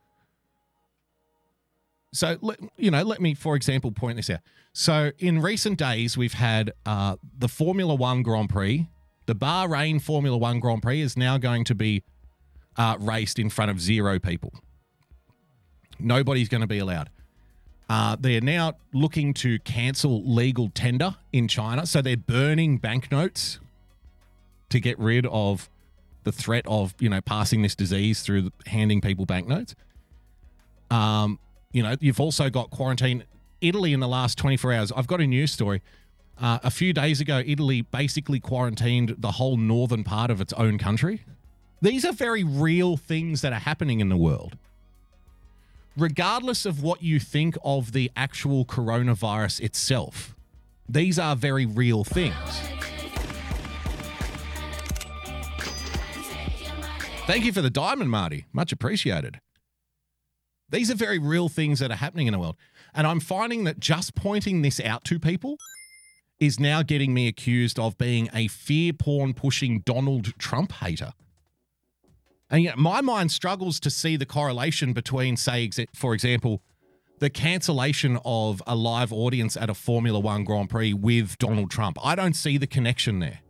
So, you know, let me, for example, point this out. So, in recent days, we've had uh, the Formula One Grand Prix. The Bahrain Formula One Grand Prix is now going to be uh, raced in front of zero people. Nobody's going to be allowed. Uh, they're now looking to cancel legal tender in China. So, they're burning banknotes to get rid of the threat of you know passing this disease through handing people banknotes. Um, you know, you've also got quarantine. Italy in the last 24 hours. I've got a news story. Uh, a few days ago, Italy basically quarantined the whole northern part of its own country. These are very real things that are happening in the world. Regardless of what you think of the actual coronavirus itself, these are very real things. Thank you for the diamond, Marty. Much appreciated. These are very real things that are happening in the world. And I'm finding that just pointing this out to people is now getting me accused of being a fear porn pushing Donald Trump hater. And yet my mind struggles to see the correlation between, say, for example, the cancellation of a live audience at a Formula One Grand Prix with Donald Trump. I don't see the connection there.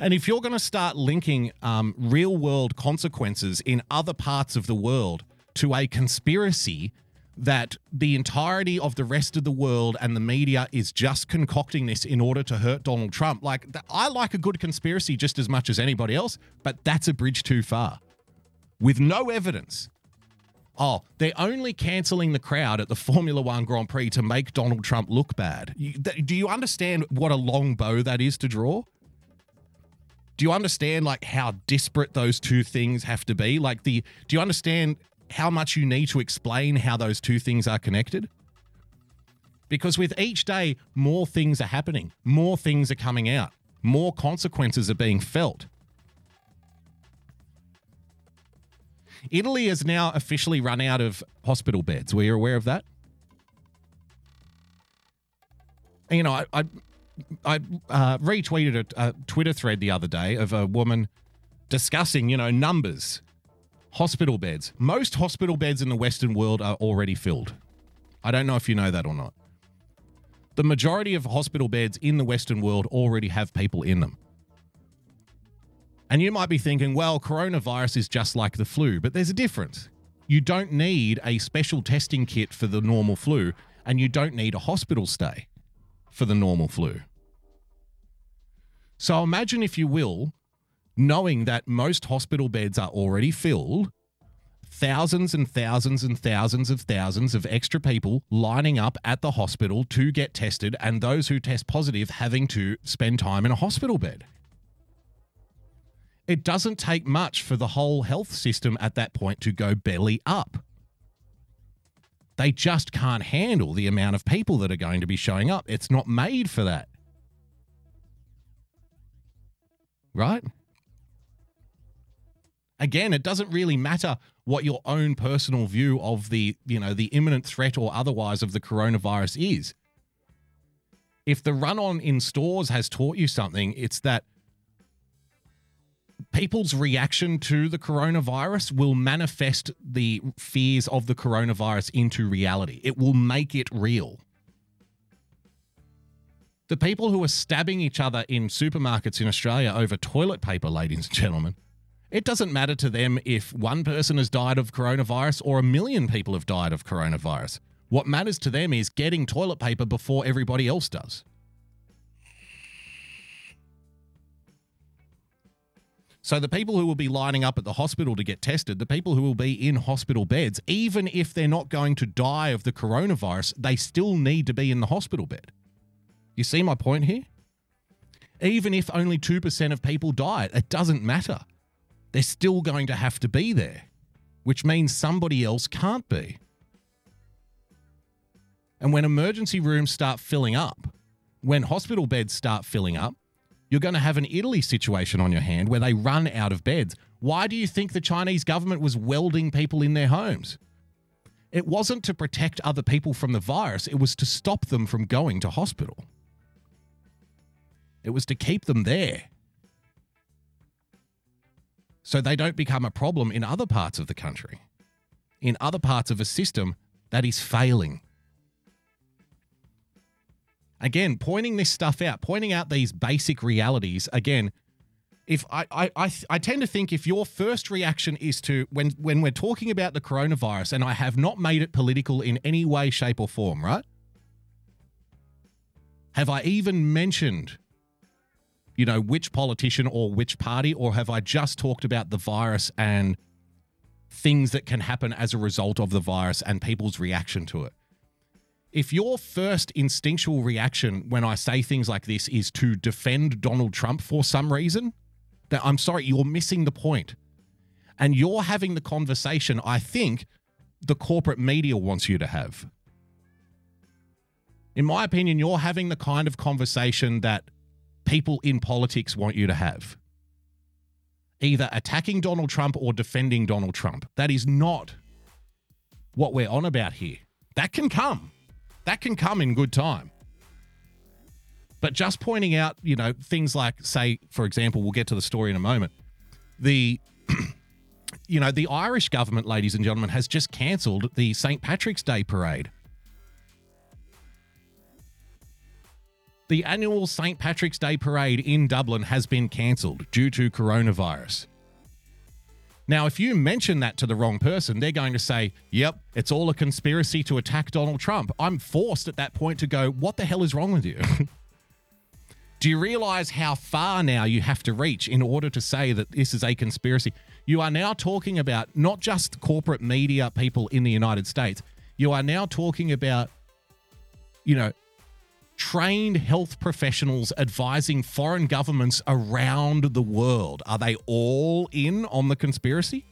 And if you're going to start linking um, real world consequences in other parts of the world to a conspiracy that the entirety of the rest of the world and the media is just concocting this in order to hurt Donald Trump, like I like a good conspiracy just as much as anybody else, but that's a bridge too far. With no evidence. Oh, they're only cancelling the crowd at the Formula One Grand Prix to make Donald Trump look bad. You, th- do you understand what a long bow that is to draw? Do you understand like how disparate those two things have to be? Like the do you understand how much you need to explain how those two things are connected? Because with each day, more things are happening, more things are coming out, more consequences are being felt. Italy has now officially run out of hospital beds. Were you aware of that? You know, I, I I uh, retweeted a, a Twitter thread the other day of a woman discussing, you know, numbers, hospital beds. Most hospital beds in the Western world are already filled. I don't know if you know that or not. The majority of hospital beds in the Western world already have people in them. And you might be thinking, well, coronavirus is just like the flu, but there's a difference. You don't need a special testing kit for the normal flu, and you don't need a hospital stay for the normal flu. So imagine, if you will, knowing that most hospital beds are already filled, thousands and thousands and thousands of thousands of extra people lining up at the hospital to get tested, and those who test positive having to spend time in a hospital bed. It doesn't take much for the whole health system at that point to go belly up. They just can't handle the amount of people that are going to be showing up. It's not made for that. Right? Again, it doesn't really matter what your own personal view of the, you know, the imminent threat or otherwise of the coronavirus is. If the run on in stores has taught you something, it's that people's reaction to the coronavirus will manifest the fears of the coronavirus into reality. It will make it real. The people who are stabbing each other in supermarkets in Australia over toilet paper, ladies and gentlemen, it doesn't matter to them if one person has died of coronavirus or a million people have died of coronavirus. What matters to them is getting toilet paper before everybody else does. So the people who will be lining up at the hospital to get tested, the people who will be in hospital beds, even if they're not going to die of the coronavirus, they still need to be in the hospital bed. You see my point here? Even if only 2% of people die, it doesn't matter. They're still going to have to be there, which means somebody else can't be. And when emergency rooms start filling up, when hospital beds start filling up, you're going to have an Italy situation on your hand where they run out of beds. Why do you think the Chinese government was welding people in their homes? It wasn't to protect other people from the virus, it was to stop them from going to hospital. It was to keep them there so they don't become a problem in other parts of the country, in other parts of a system that is failing. Again, pointing this stuff out, pointing out these basic realities, again, if I, I, I, I tend to think if your first reaction is to when when we're talking about the coronavirus, and I have not made it political in any way, shape, or form, right? Have I even mentioned you know, which politician or which party, or have I just talked about the virus and things that can happen as a result of the virus and people's reaction to it? If your first instinctual reaction when I say things like this is to defend Donald Trump for some reason, that I'm sorry, you're missing the point. And you're having the conversation I think the corporate media wants you to have. In my opinion, you're having the kind of conversation that people in politics want you to have. Either attacking Donald Trump or defending Donald Trump. That is not what we're on about here. That can come. That can come in good time. But just pointing out, you know, things like, say, for example, we'll get to the story in a moment. The, you know, the Irish government, ladies and gentlemen, has just cancelled the St. Patrick's Day parade. The annual St. Patrick's Day parade in Dublin has been cancelled due to coronavirus. Now, if you mention that to the wrong person, they're going to say, yep, it's all a conspiracy to attack Donald Trump. I'm forced at that point to go, what the hell is wrong with you? Do you realize how far now you have to reach in order to say that this is a conspiracy? You are now talking about not just corporate media people in the United States, you are now talking about, you know, trained health professionals advising foreign governments around the world. Are they all in on the conspiracy?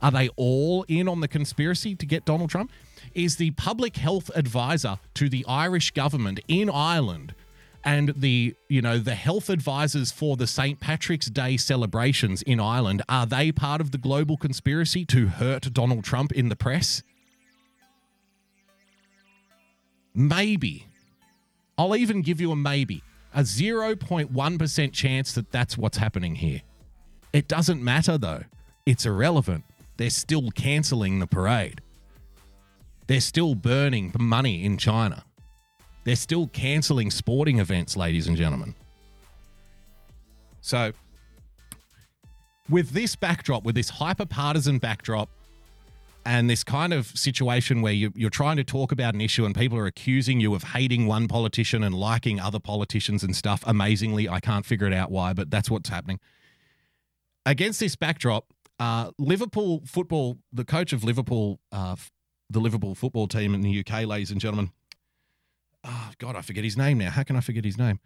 Are they all in on the conspiracy to get Donald Trump? Is the public health advisor to the Irish government in Ireland and the you know the health advisors for the St Patrick's Day celebrations in Ireland are they part of the global conspiracy to hurt Donald Trump in the press? Maybe I'll even give you a maybe, a 0.1% chance that that's what's happening here. It doesn't matter though. It's irrelevant. They're still cancelling the parade. They're still burning money in China. They're still cancelling sporting events, ladies and gentlemen. So, with this backdrop, with this hyper partisan backdrop, and this kind of situation where you, you're trying to talk about an issue and people are accusing you of hating one politician and liking other politicians and stuff. Amazingly, I can't figure it out why, but that's what's happening. Against this backdrop, uh, Liverpool football, the coach of Liverpool, uh, the Liverpool football team in the UK, ladies and gentlemen. Oh God, I forget his name now. How can I forget his name?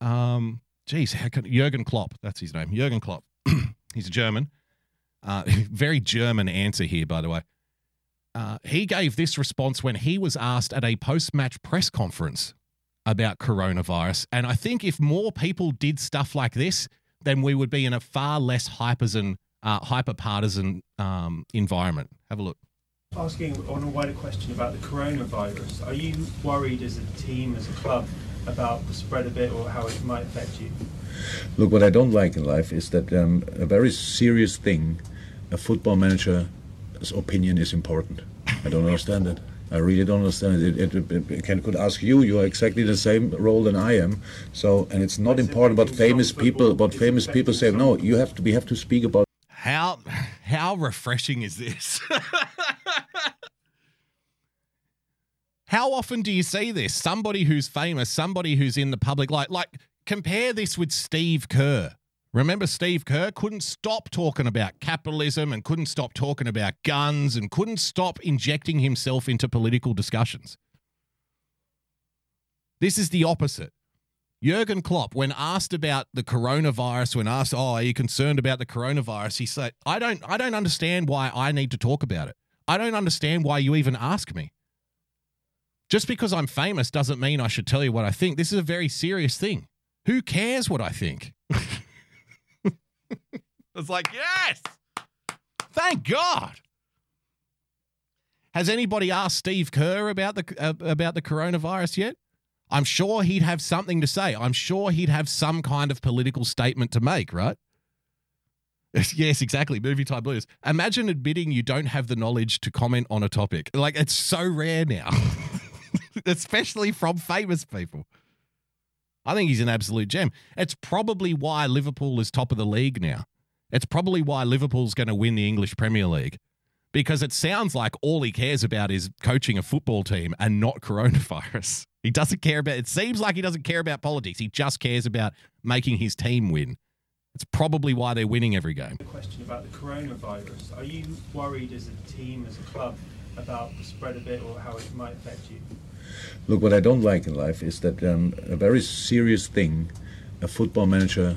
Um, geez, how can Jurgen Klopp? That's his name. Jurgen Klopp. He's a German. Uh, very German answer here, by the way. Uh, he gave this response when he was asked at a post match press conference about coronavirus. And I think if more people did stuff like this, then we would be in a far less hyperzen, uh, hyper partisan um, environment. Have a look. Asking on a wider question about the coronavirus, are you worried as a team, as a club, about the spread of it or how it might affect you? Look, what I don't like in life is that um, a very serious thing, a football manager's opinion is important. I don't understand it. I really don't understand it. It, it, it can, could ask you. You are exactly the same role than I am. So, and it's not important what famous people, what famous people say. No, you have to. We have to speak about. How how refreshing is this? how often do you see this? Somebody who's famous, somebody who's in the public light. Like compare this with Steve Kerr. Remember, Steve Kerr couldn't stop talking about capitalism and couldn't stop talking about guns and couldn't stop injecting himself into political discussions. This is the opposite. Jurgen Klopp, when asked about the coronavirus, when asked, "Oh, are you concerned about the coronavirus?" he said, "I don't, I don't understand why I need to talk about it. I don't understand why you even ask me. Just because I'm famous doesn't mean I should tell you what I think. This is a very serious thing. Who cares what I think?" it's like, yes, thank God. Has anybody asked Steve Kerr about the uh, about the coronavirus yet? I'm sure he'd have something to say. I'm sure he'd have some kind of political statement to make, right? yes, exactly. Movie type blues. Imagine admitting you don't have the knowledge to comment on a topic. Like it's so rare now, especially from famous people. I think he's an absolute gem. It's probably why Liverpool is top of the league now. It's probably why Liverpool's going to win the English Premier League because it sounds like all he cares about is coaching a football team and not coronavirus. He doesn't care about it seems like he doesn't care about politics. He just cares about making his team win. It's probably why they're winning every game. A question about the coronavirus. Are you worried as a team, as a club, about the spread of it or how it might affect you? Look, what I don't like in life is that um, a very serious thing, a football manager's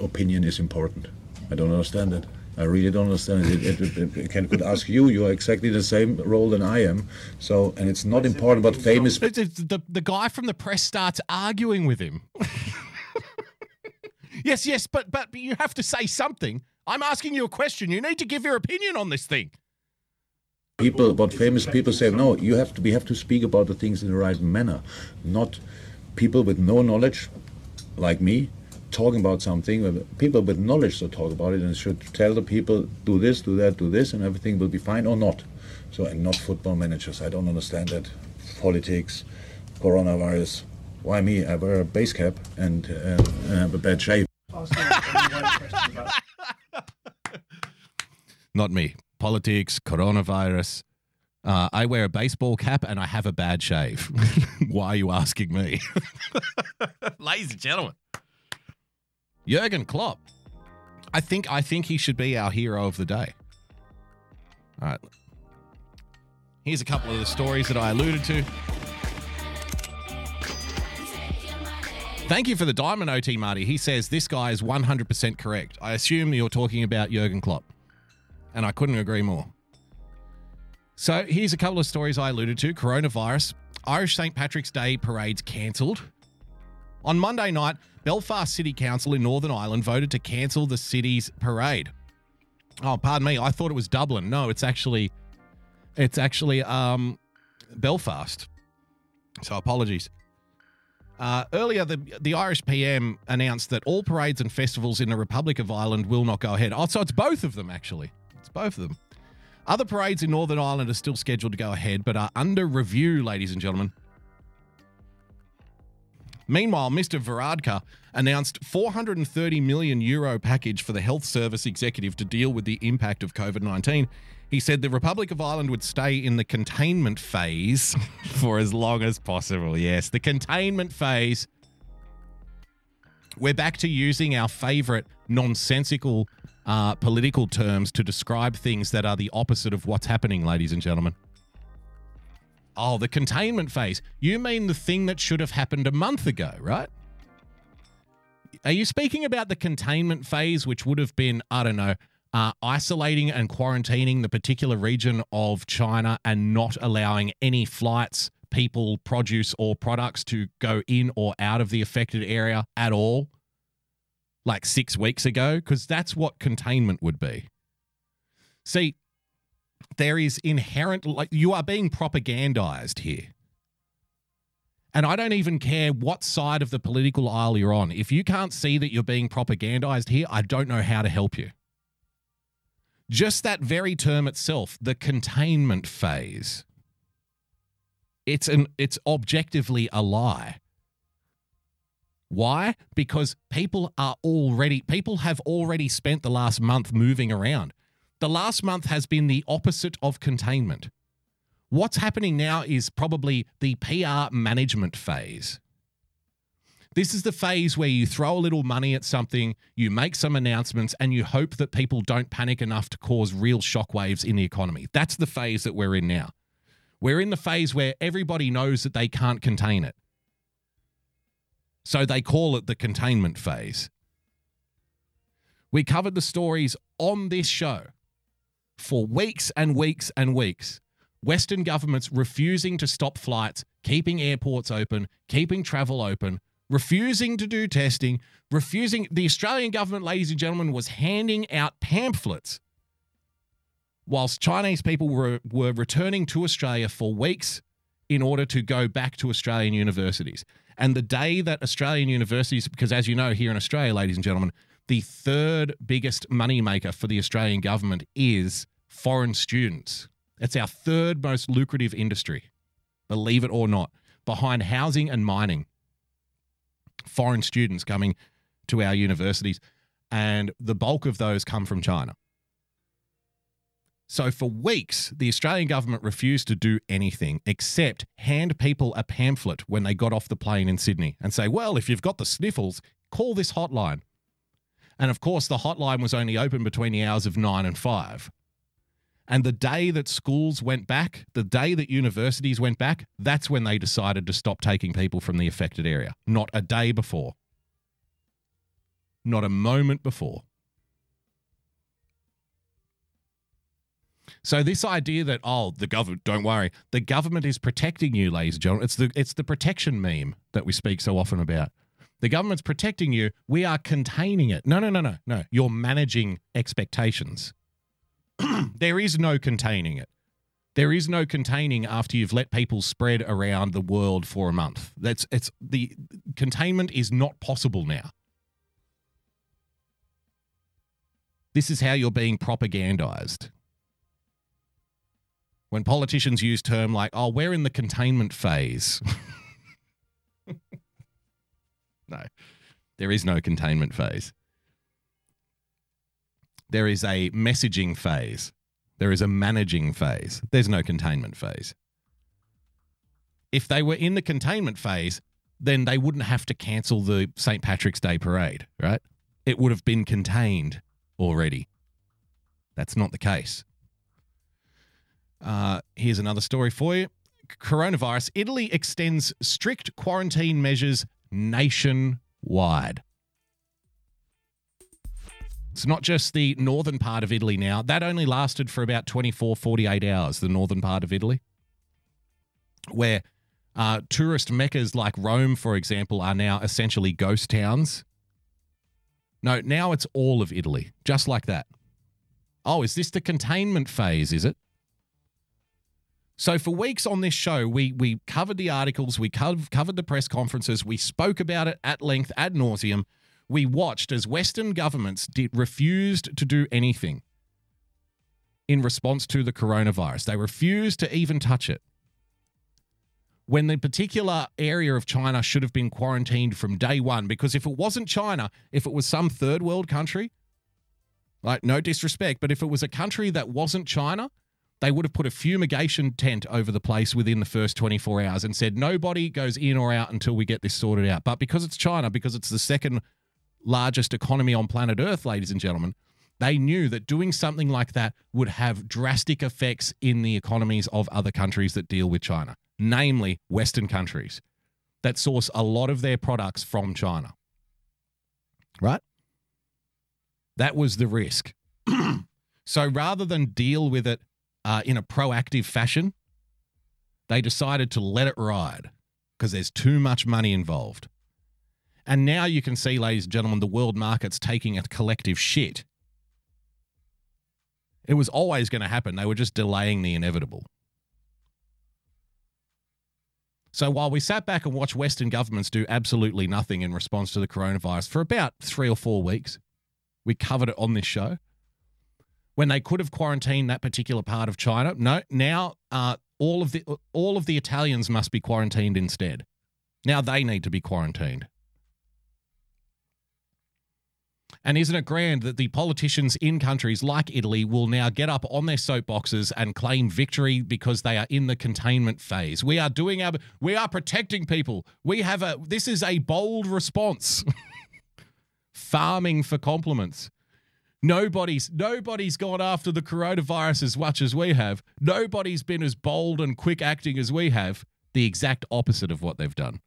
opinion is important. I don't understand it. I really don't understand it. It, it, it can, could ask you. You are exactly the same role than I am. So, and it's not important what famous. It's- it's the, the guy from the press starts arguing with him. yes, yes, but, but you have to say something. I'm asking you a question. You need to give your opinion on this thing. People what famous people say no you have to we have to speak about the things in the right manner. Not people with no knowledge like me talking about something people with knowledge should talk about it and should tell the people do this do that do this and everything will be fine or not. So and not football managers. I don't understand that. Politics coronavirus. Why me? I wear a base cap and uh, have a bad shave Asking on a wider question about Not me. Politics, coronavirus. Uh, I wear a baseball cap and I have a bad shave. Why are you asking me? Ladies and gentlemen, Jurgen Klopp. I think I think he should be our hero of the day. All right. Here's a couple of the stories that I alluded to. Thank you for the diamond OT, Marty. He says this guy is 100% correct. I assume you're talking about Jurgen Klopp and I couldn't agree more. So here's a couple of stories I alluded to coronavirus, Irish St. Patrick's Day parades cancelled. On Monday night, Belfast City Council in Northern Ireland voted to cancel the city's parade. Oh, pardon me, I thought it was Dublin. No, it's actually it's actually um, Belfast. So apologies. Uh, earlier, the the Irish PM announced that all parades and festivals in the Republic of Ireland will not go ahead. Oh, so it's both of them actually. It's both of them. Other parades in Northern Ireland are still scheduled to go ahead, but are under review, ladies and gentlemen. Meanwhile, Mr. Varadkar announced 430 million euro package for the health service executive to deal with the impact of COVID-19. He said the Republic of Ireland would stay in the containment phase for as long as possible. Yes, the containment phase. We're back to using our favorite nonsensical uh, political terms to describe things that are the opposite of what's happening, ladies and gentlemen. Oh, the containment phase. You mean the thing that should have happened a month ago, right? Are you speaking about the containment phase, which would have been, I don't know, uh, isolating and quarantining the particular region of China and not allowing any flights, people, produce, or products to go in or out of the affected area at all? Like six weeks ago? Because that's what containment would be. See, there is inherent like you are being propagandized here. And I don't even care what side of the political aisle you're on. If you can't see that you're being propagandized here, I don't know how to help you. Just that very term itself, the containment phase. It's an it's objectively a lie. Why? Because people are already people have already spent the last month moving around. The last month has been the opposite of containment. What's happening now is probably the PR management phase. This is the phase where you throw a little money at something, you make some announcements, and you hope that people don't panic enough to cause real shockwaves in the economy. That's the phase that we're in now. We're in the phase where everybody knows that they can't contain it. So they call it the containment phase. We covered the stories on this show for weeks and weeks and weeks. Western governments refusing to stop flights, keeping airports open, keeping travel open, refusing to do testing, refusing. The Australian government, ladies and gentlemen, was handing out pamphlets whilst Chinese people were, were returning to Australia for weeks in order to go back to Australian universities. And the day that Australian universities, because as you know, here in Australia, ladies and gentlemen, the third biggest moneymaker for the Australian government is foreign students. It's our third most lucrative industry, believe it or not, behind housing and mining. Foreign students coming to our universities, and the bulk of those come from China. So, for weeks, the Australian government refused to do anything except hand people a pamphlet when they got off the plane in Sydney and say, well, if you've got the sniffles, call this hotline. And of course, the hotline was only open between the hours of nine and five. And the day that schools went back, the day that universities went back, that's when they decided to stop taking people from the affected area. Not a day before. Not a moment before. So this idea that oh the government don't worry the government is protecting you ladies and gentlemen. It's the it's the protection meme that we speak so often about. The government's protecting you. We are containing it. No no no no no. You're managing expectations. There is no containing it. There is no containing after you've let people spread around the world for a month. That's it's the containment is not possible now. This is how you're being propagandized when politicians use term like, "Oh, we're in the containment phase." no, there is no containment phase. There is a messaging phase. There is a managing phase. There's no containment phase. If they were in the containment phase, then they wouldn't have to cancel the St. Patrick's Day parade, right? It would have been contained already. That's not the case. Uh, here's another story for you coronavirus. Italy extends strict quarantine measures nationwide. It's not just the northern part of Italy now. That only lasted for about 24, 48 hours, the northern part of Italy, where uh, tourist meccas like Rome, for example, are now essentially ghost towns. No, now it's all of Italy, just like that. Oh, is this the containment phase, is it? So for weeks on this show, we we covered the articles, we covered, the press conferences, we spoke about it at length, ad nauseum. We watched as Western governments did refused to do anything. in response to the coronavirus. They refused to even touch it. When the particular area of China should have been quarantined from day one, because if it wasn't China, if it was some third world country, like no disrespect, but if it was a country that wasn't China, they would have put a fumigation tent over the place within the first 24 hours and said nobody goes in or out until we get this sorted out. But because it's China, because it's the second largest economy on planet Earth, ladies and gentlemen, they knew that doing something like that would have drastic effects in the economies of other countries that deal with China, namely Western countries that source a lot of their products from China. Right? That was the risk. so rather than deal with it uh, in a proactive fashion, they decided to let it ride because there's too much money involved. And now you can see, ladies and gentlemen, the world market's taking a collective shit. It was always going to happen. They were just delaying the inevitable. So while we sat back and watched Western governments do absolutely nothing in response to the coronavirus for about three or four weeks, we covered it on this show. When they could have quarantined that particular part of China, no. Now uh, all of the all of the Italians must be quarantined instead. Now they need to be quarantined. And isn't it grand that the politicians in countries like Italy will now get up on their soapboxes and claim victory because they are in the containment phase? We are doing our we are protecting people. We have a this is a bold response. Farming for compliments. Nobody's nobody's gone after the coronavirus as much as we have. Nobody's been as bold and quick acting as we have. The exact opposite of what they've done.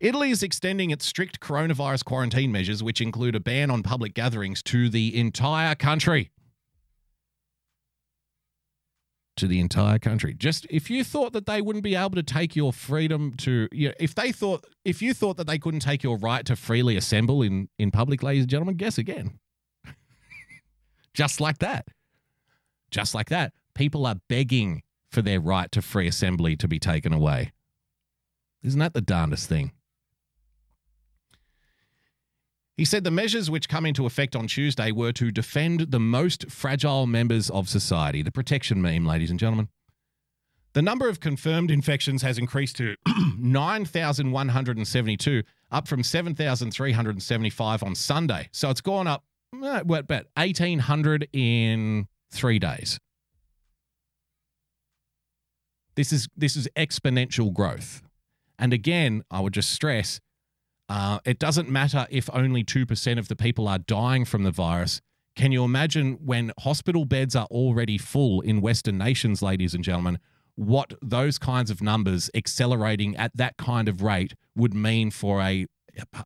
Italy is extending its strict coronavirus quarantine measures, which include a ban on public gatherings, to the entire country. To the entire country. Just if you thought that they wouldn't be able to take your freedom to, you know, if they thought, if you thought that they couldn't take your right to freely assemble in in public, ladies and gentlemen, guess again. Just like that. Just like that. People are begging for their right to free assembly to be taken away. Isn't that the darndest thing? He said the measures which come into effect on Tuesday were to defend the most fragile members of society. The protection meme, ladies and gentlemen. The number of confirmed infections has increased to 9,172, up from 7,375 on Sunday. So it's gone up eh, what, about 1,800 in three days. This is this is exponential growth. And again, I would just stress uh, it doesn't matter if only 2% of the people are dying from the virus. Can you imagine when hospital beds are already full in Western nations, ladies and gentlemen, what those kinds of numbers accelerating at that kind of rate would mean for a,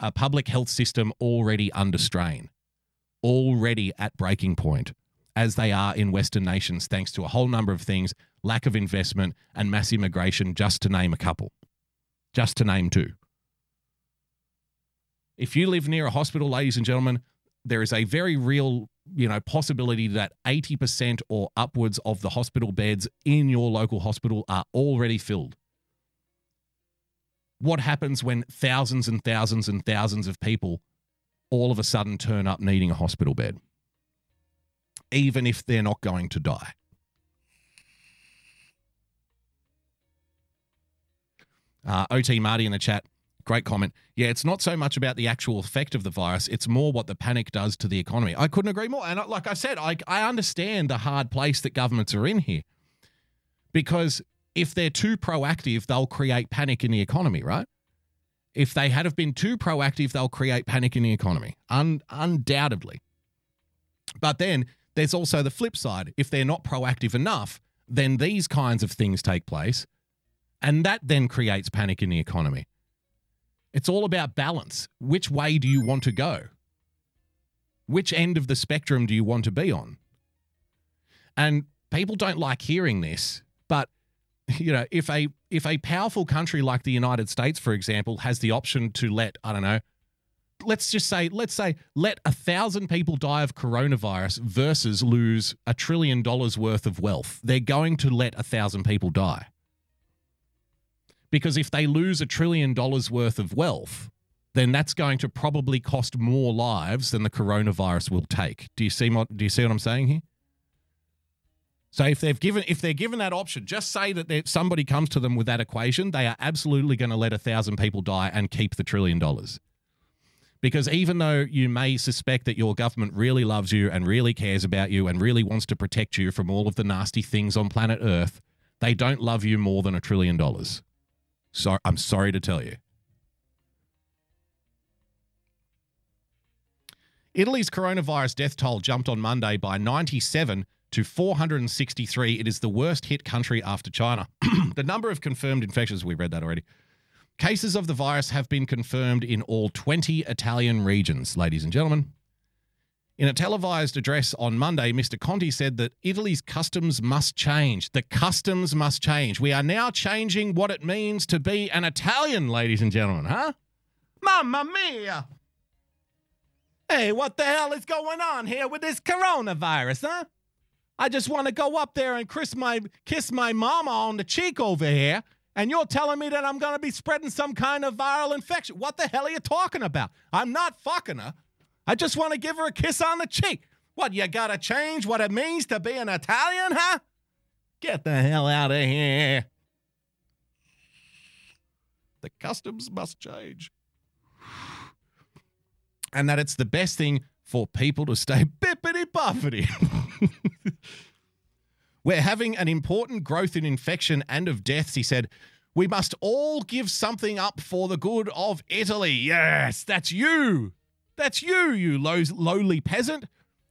a public health system already under strain, already at breaking point, as they are in Western nations, thanks to a whole number of things lack of investment and mass immigration, just to name a couple, just to name two. If you live near a hospital, ladies and gentlemen, there is a very real, you know, possibility that 80% or upwards of the hospital beds in your local hospital are already filled. What happens when thousands and thousands and thousands of people all of a sudden turn up needing a hospital bed? Even if they're not going to die. Uh, OT Marty in the chat Great comment. Yeah, it's not so much about the actual effect of the virus, it's more what the panic does to the economy. I couldn't agree more. And like I said, I, I understand the hard place that governments are in here because if they're too proactive, they'll create panic in the economy, right? If they had have been too proactive, they'll create panic in the economy, un- undoubtedly. But then there's also the flip side. If they're not proactive enough, then these kinds of things take place, and that then creates panic in the economy. It's all about balance. Which way do you want to go? Which end of the spectrum do you want to be on? And people don't like hearing this, but you know, if a if a powerful country like the United States, for example, has the option to let, I don't know, let's just say, let's say, let a thousand people die of coronavirus versus lose a trillion dollars worth of wealth, they're going to let a thousand people die. Because if they lose a trillion dollars worth of wealth, then that's going to probably cost more lives than the coronavirus will take. Do you see what do you see what I'm saying here? So if they've given if they're given that option, just say that somebody comes to them with that equation, they are absolutely going to let a thousand people die and keep the trillion dollars. Because even though you may suspect that your government really loves you and really cares about you and really wants to protect you from all of the nasty things on planet Earth, they don't love you more than a trillion dollars. So I'm sorry to tell you. Italy's coronavirus death toll jumped on Monday by 97 to 463. It is the worst hit country after China. the number of confirmed infections, we read that already. Cases of the virus have been confirmed in all 20 Italian regions, ladies and gentlemen. In a televised address on Monday, Mr. Conte said that Italy's customs must change. The customs must change. We are now changing what it means to be an Italian, ladies and gentlemen, huh? Mamma mia! Hey, what the hell is going on here with this coronavirus, huh? I just want to go up there and kiss my kiss my mama on the cheek over here, and you're telling me that I'm going to be spreading some kind of viral infection. What the hell are you talking about? I'm not fucking her. I just want to give her a kiss on the cheek. What, you got to change what it means to be an Italian, huh? Get the hell out of here. The customs must change. And that it's the best thing for people to stay bippity boppity. We're having an important growth in infection and of deaths, he said. We must all give something up for the good of Italy. Yes, that's you. That's you, you low, lowly peasant.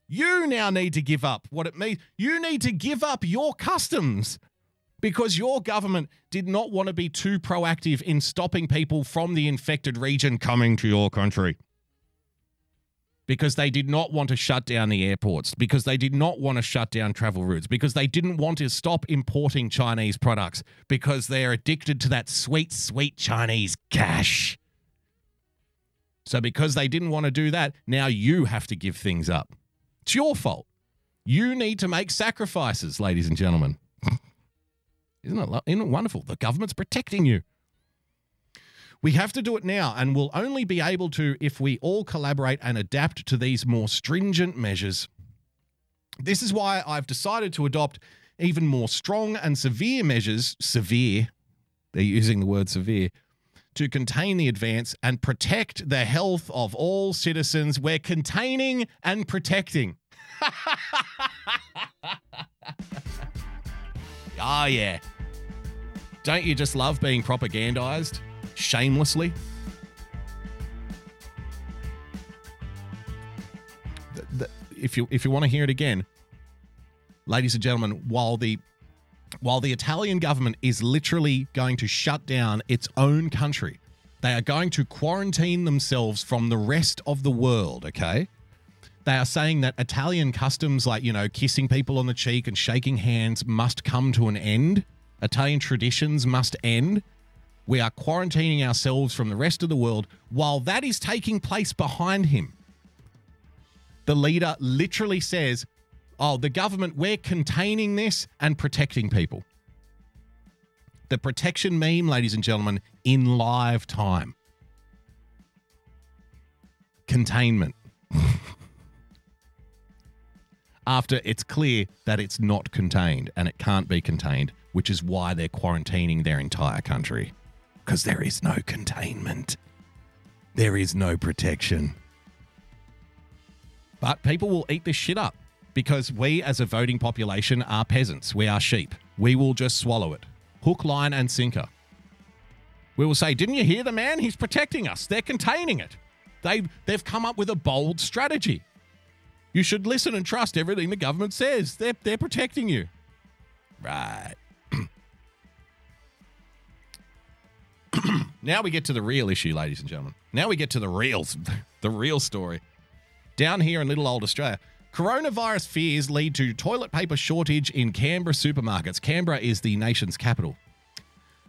You now need to give up what it means. You need to give up your customs because your government did not want to be too proactive in stopping people from the infected region coming to your country because they did not want to shut down the airports, because they did not want to shut down travel routes, because they didn't want to stop importing Chinese products, because they're addicted to that sweet, sweet Chinese cash. So, because they didn't want to do that, now you have to give things up. It's your fault. You need to make sacrifices, ladies and gentlemen. Isn't it, isn't it wonderful? The government's protecting you. We have to do it now, and we'll only be able to if we all collaborate and adapt to these more stringent measures. This is why I've decided to adopt even more strong and severe measures, severe, they're using the word severe, to contain the advance and protect the health of all citizens. We're containing and protecting. oh, yeah. Don't you just love being propagandized shamelessly? The- the- if you if you want to hear it again, ladies and gentlemen, while the while the Italian government is literally going to shut down its own country, they are going to quarantine themselves from the rest of the world, okay? They are saying that Italian customs like, you know, kissing people on the cheek and shaking hands must come to an end. Italian traditions must end. We are quarantining ourselves from the rest of the world while that is taking place behind him. The leader literally says, Oh, the government, we're containing this and protecting people. The protection meme, ladies and gentlemen, in live time. Containment. After it's clear that it's not contained and it can't be contained, which is why they're quarantining their entire country. Because there is no containment, there is no protection. But people will eat this shit up because we, as a voting population, are peasants. We are sheep. We will just swallow it. Hook, line, and sinker. We will say, Didn't you hear the man? He's protecting us. They're containing it. They, they've come up with a bold strategy. You should listen and trust everything the government says. They're, they're protecting you. Right. now we get to the real issue, ladies and gentlemen. Now we get to the real, the real story. Down here in little old Australia, coronavirus fears lead to toilet paper shortage in Canberra supermarkets. Canberra is the nation's capital.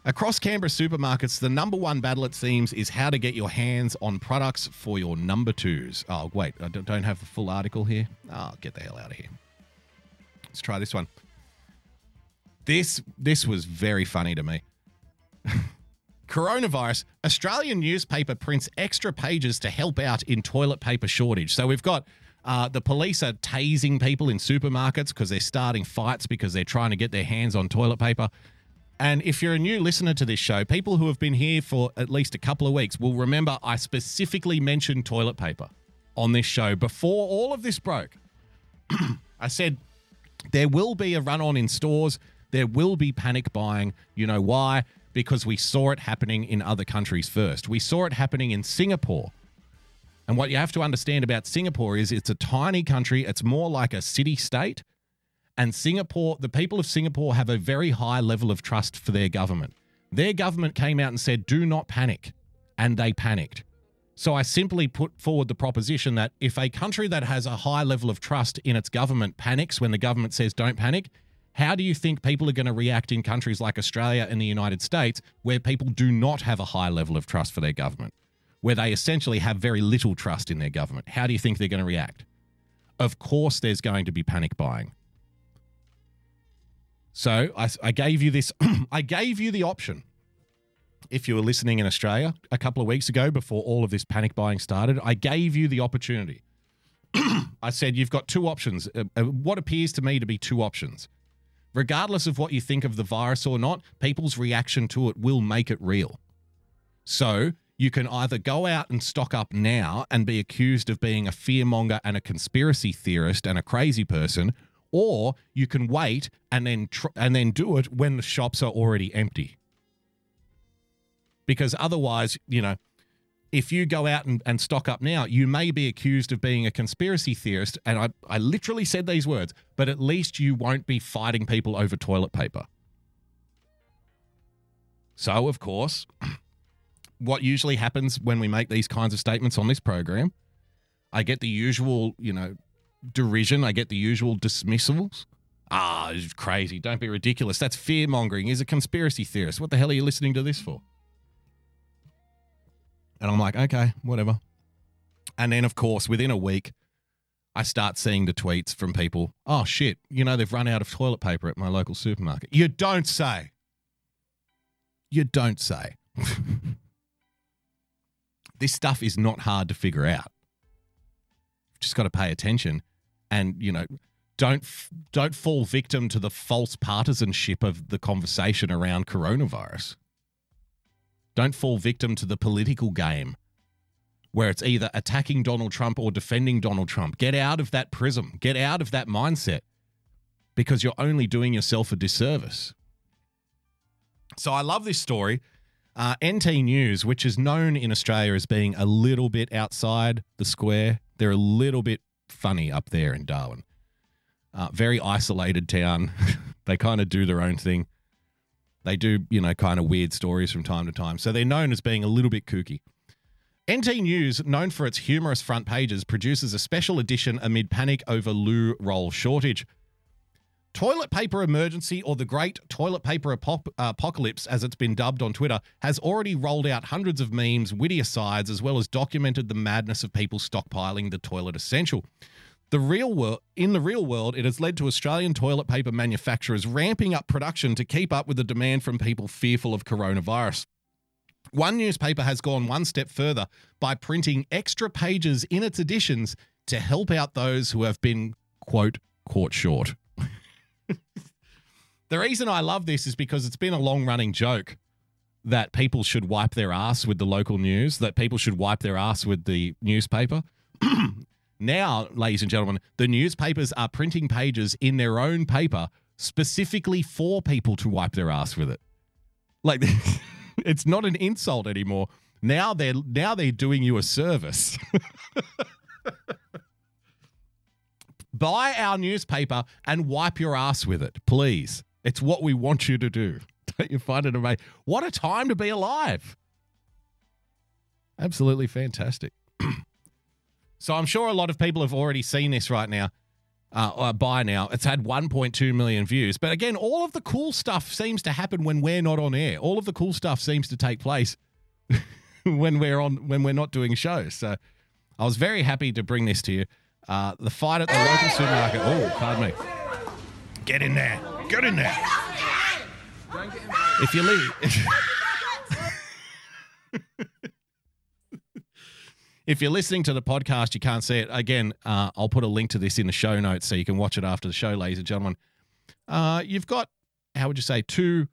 Across Canberra supermarkets, the number one battle, it seems, is how to get your hands on products for your number twos. Oh, wait, I don't have the full article here. Oh, get the hell out of here. Let's try this one. This this was very funny to me. coronavirus, Australian newspaper prints extra pages to help out in toilet paper shortage. So we've got uh, the police are tasing people in supermarkets because they're starting fights because they're trying to get their hands on toilet paper. And if you're a new listener to this show, people who have been here for at least a couple of weeks will remember I specifically mentioned toilet paper on this show before all of this broke. I said there will be a run on in stores, there will be panic buying. You know why? Because we saw it happening in other countries first. We saw it happening in Singapore. And what you have to understand about Singapore is it's a tiny country, it's more like a city state. And Singapore, the people of Singapore have a very high level of trust for their government. Their government came out and said, do not panic. And they panicked. So I simply put forward the proposition that if a country that has a high level of trust in its government panics when the government says don't panic, how do you think people are going to react in countries like Australia and the United States where people do not have a high level of trust for their government, where they essentially have very little trust in their government? How do you think they're going to react? Of course, there's going to be panic buying. So I, I gave you this, I gave you the option. If you were listening in Australia a couple of weeks ago before all of this panic buying started, I gave you the opportunity. I said, you've got two options, uh, uh, what appears to me to be two options. Regardless of what you think of the virus or not, people's reaction to it will make it real. So you can either go out and stock up now and be accused of being a fearmonger and a conspiracy theorist and a crazy person, or you can wait and then tr- and then do it when the shops are already empty. Because otherwise, you know, if you go out and, and stock up now, you may be accused of being a conspiracy theorist. And I, I literally said these words, but at least you won't be fighting people over toilet paper. So, of course, what usually happens when we make these kinds of statements on this program, I get the usual, you know, derision. I get the usual dismissals. Ah, it's crazy. Don't be ridiculous. That's fear mongering. He's a conspiracy theorist. What the hell are you listening to this for? And I'm like, okay, whatever. And then, of course, within a week, I start seeing the tweets from people. Oh, shit. You know, they've run out of toilet paper at my local supermarket. You don't say. You don't say. this stuff is not hard to figure out. Just got to pay attention and, you know, don't don't fall victim to the false partisanship of the conversation around coronavirus. Don't fall victim to the political game where it's either attacking Donald Trump or defending Donald Trump. Get out of that prism. Get out of that mindset because you're only doing yourself a disservice. So I love this story. Uh, NT News, which is known in Australia as being a little bit outside the square, they're a little bit funny up there in Darwin. Uh, very isolated town. they kind of do their own thing. They do, you know, kind of weird stories from time to time. So they're known as being a little bit kooky. NT News, known for its humorous front pages, produces a special edition amid panic over loo roll shortage. Toilet paper emergency, or the Great Toilet Paper Apop- uh, Apocalypse, as it's been dubbed on Twitter, has already rolled out hundreds of memes, witty asides, as well as documented the madness of people stockpiling the toilet essential. The real world, in the real world, it has led to Australian toilet paper manufacturers ramping up production to keep up with the demand from people fearful of coronavirus. One newspaper has gone one step further by printing extra pages in its editions to help out those who have been, quote, caught short. the reason I love this is because it's been a long running joke that people should wipe their ass with the local news, that people should wipe their ass with the newspaper. now, ladies and gentlemen, the newspapers are printing pages in their own paper specifically for people to wipe their ass with it. Like it's not an insult anymore. Now they're now they're doing you a service. Buy our newspaper and wipe your ass with it, please. It's what we want you to do. Don't you find it amazing? What a time to be alive. Absolutely fantastic. so I'm sure a lot of people have already seen this right now. Uh, uh, by now, it's had 1.2 million views. But again, all of the cool stuff seems to happen when we're not on air. All of the cool stuff seems to take place when we're on when we're not doing shows. So I was very happy to bring this to you. Uh, the fight at the local supermarket. Oh, pardon me. Get in there. Get in there. If you leave. if you're listening to the podcast, you can't see it. Again, uh, I'll put a link to this in the show notes so you can watch it after the show, ladies and gentlemen. Uh, you've got, how would you say, two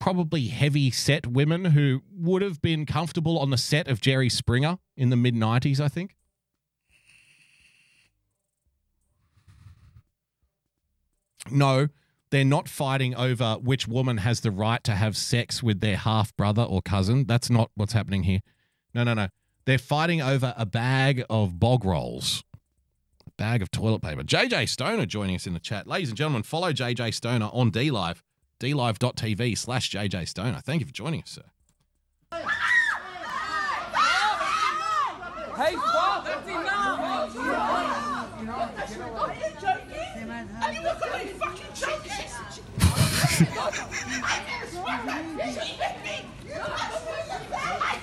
probably heavy set women who would have been comfortable on the set of Jerry Springer in the mid 90s, I think. No, they're not fighting over which woman has the right to have sex with their half brother or cousin. That's not what's happening here. No, no, no. They're fighting over a bag of bog rolls, a bag of toilet paper. JJ Stoner joining us in the chat. Ladies and gentlemen, follow JJ Stoner on DLive, dlive.tv slash JJ Stoner. Thank you for joining us, sir. Hey, stop! That's enough! Are you joking? Are you looking at fucking joking? She hit me! I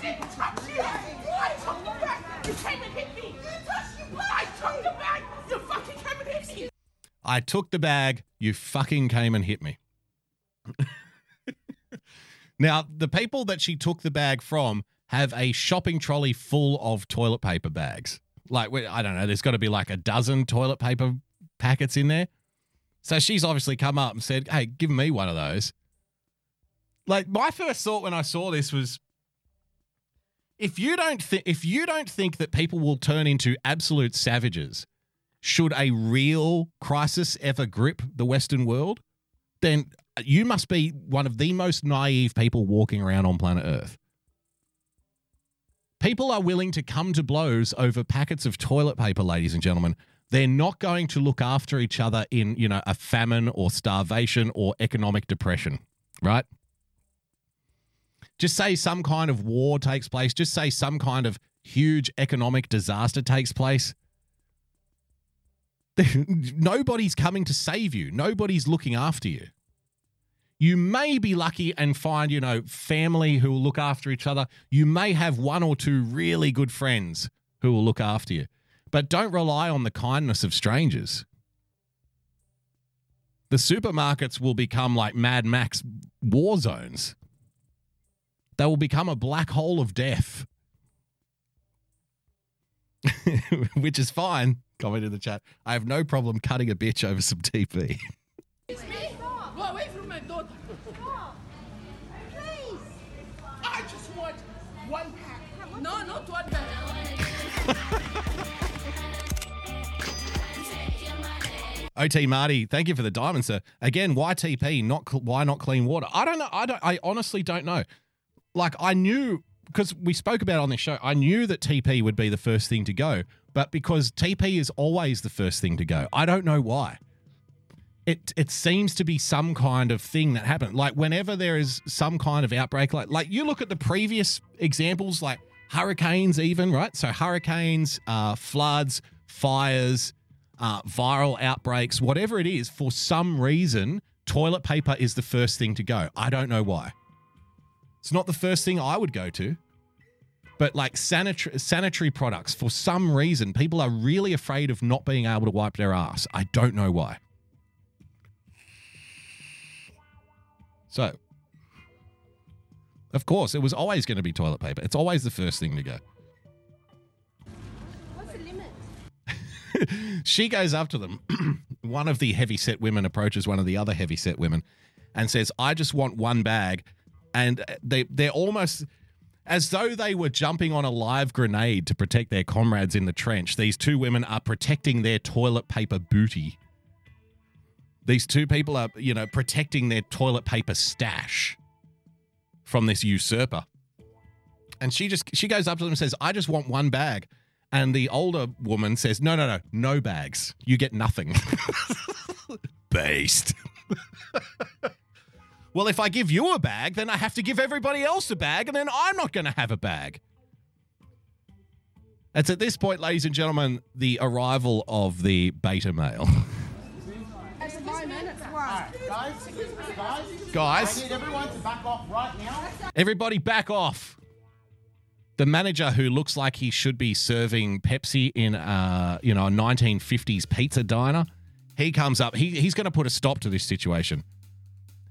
didn't touch you! I took the bag! You came and hit me! You touched the bag! I took the bag! You fucking came and hit me! I took the bag. You fucking came and hit me. now, the people that she took the bag from have a shopping trolley full of toilet paper bags. Like, I don't know, there's got to be like a dozen toilet paper packets in there. So she's obviously come up and said, Hey, give me one of those. Like, my first thought when I saw this was if you don't think if you don't think that people will turn into absolute savages should a real crisis ever grip the Western world, then you must be one of the most naive people walking around on planet Earth. People are willing to come to blows over packets of toilet paper, ladies and gentlemen. They're not going to look after each other in, you know, a famine or starvation or economic depression, right? Just say some kind of war takes place, just say some kind of huge economic disaster takes place. Nobody's coming to save you. Nobody's looking after you. You may be lucky and find, you know, family who will look after each other. You may have one or two really good friends who will look after you. But don't rely on the kindness of strangers. The supermarkets will become like Mad Max war zones. They will become a black hole of death. Which is fine. Comment in the chat. I have no problem cutting a bitch over some TP. It's me! Go away from my daughter! Please! I just want one pack. No, not one OT Marty, thank you for the diamond, sir. Again, why TP? Not cl- why not clean water? I don't know. I don't. I honestly don't know. Like I knew because we spoke about on this show. I knew that TP would be the first thing to go, but because TP is always the first thing to go, I don't know why. It it seems to be some kind of thing that happened. Like whenever there is some kind of outbreak, like like you look at the previous examples, like hurricanes, even right. So hurricanes, uh, floods, fires uh, viral outbreaks, whatever it is, for some reason, toilet paper is the first thing to go. I don't know why. It's not the first thing I would go to, but like sanitary sanitary products, for some reason, people are really afraid of not being able to wipe their ass. I don't know why. So, of course, it was always going to be toilet paper. It's always the first thing to go. She goes up to them. one of the heavy set women approaches one of the other heavy set women and says, I just want one bag. And they, they're almost as though they were jumping on a live grenade to protect their comrades in the trench. These two women are protecting their toilet paper booty. These two people are, you know, protecting their toilet paper stash from this usurper. And she just she goes up to them and says, "I just want one bag." And the older woman says, "No, no, no, no bags. You get nothing." Based. well, if I give you a bag, then I have to give everybody else a bag, and then I'm not going to have a bag. It's at this point, ladies and gentlemen, the arrival of the beta male. Guys, I need everyone to back off right now. Everybody back off. The manager who looks like he should be serving Pepsi in a, you know, a 1950s pizza diner, he comes up. He, he's going to put a stop to this situation.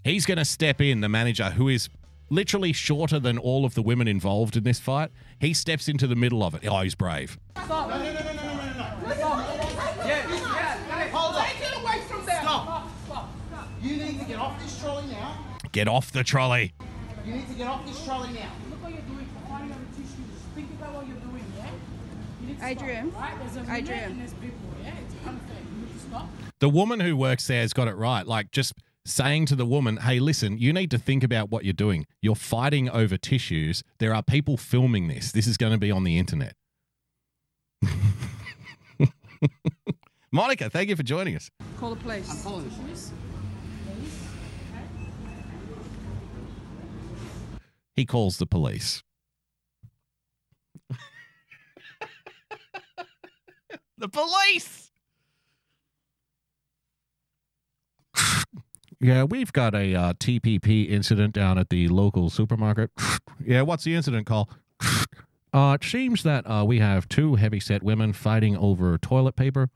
He's going to step in, the manager who is literally shorter than all of the women involved in this fight. He steps into the middle of it. Oh, he's brave. Stop. No, no, no, no, no, no, no. Stop. Yeah, yeah. Hold on. Take it away from there. Stop. You need to get off this trolley now. Get off the trolley. You need to get off this trolley now. Look what you're doing for finding other tissues. Think about what you're doing, yeah? You need to Adrian. Stop, right? There's a Adrian. limit and there's people, yeah? It's unfair. You need to stop. The woman who works there has got it right. Like just saying to the woman, hey, listen, you need to think about what you're doing. You're fighting over tissues. There are people filming this. This is going to be on the internet. Monica, thank you for joining us. Call the police. I'm calling the police. He calls the police. The police! Yeah, we've got a uh, TPP incident down at the local supermarket. yeah, what's the incident call? Uh, it seems that uh, we have two heavyset women fighting over toilet paper.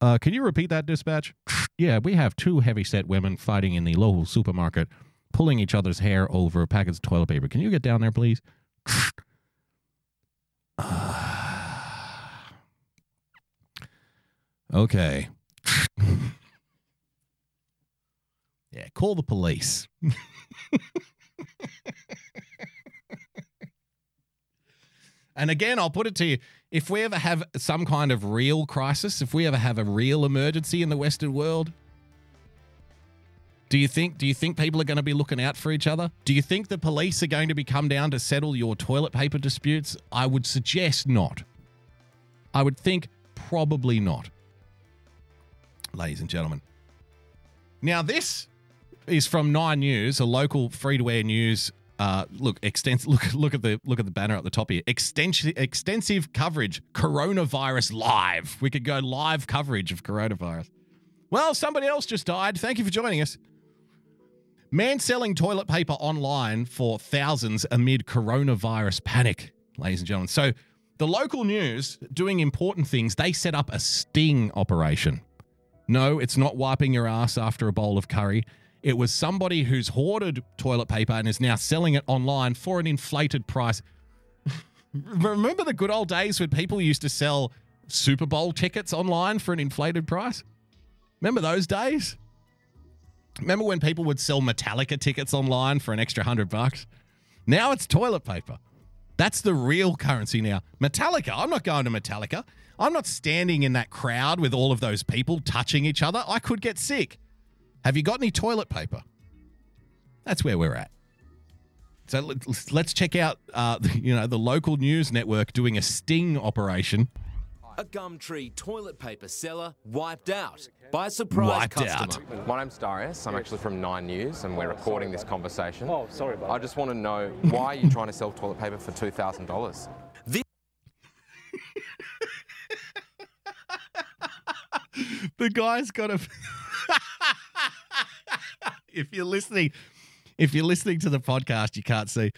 Uh, can you repeat that dispatch? yeah, we have two heavyset women fighting in the local supermarket, pulling each other's hair over packets of toilet paper. Can you get down there, please? Okay. yeah, call the police. And again, I'll put it to you if we ever have some kind of real crisis, if we ever have a real emergency in the Western world, do you think do you think people are going to be looking out for each other? Do you think the police are going to be come down to settle your toilet paper disputes? I would suggest not. I would think probably not. Ladies and gentlemen. Now this is from Nine News, a local free to air news uh, look, extensive. Look, look at the look at the banner at the top here. Extensive, extensive coverage. Coronavirus live. We could go live coverage of coronavirus. Well, somebody else just died. Thank you for joining us. Man selling toilet paper online for thousands amid coronavirus panic, ladies and gentlemen. So, the local news doing important things. They set up a sting operation. No, it's not wiping your ass after a bowl of curry. It was somebody who's hoarded toilet paper and is now selling it online for an inflated price. Remember the good old days when people used to sell Super Bowl tickets online for an inflated price? Remember those days? Remember when people would sell Metallica tickets online for an extra hundred bucks? Now it's toilet paper. That's the real currency now. Metallica, I'm not going to Metallica. I'm not standing in that crowd with all of those people touching each other. I could get sick. Have you got any toilet paper? That's where we're at. So let's, check out, uh, you know, the local news network doing a sting operation. A Gumtree toilet paper seller wiped out by a surprise Wiped out. customer. My name's Darius. I'm actually from Nine News, and we're recording this conversation. Oh, sorry about I just want to know why are you trying to sell toilet paper for two thousand dollars? the guy's got a. if you're listening, if you're listening to the podcast, you can't see.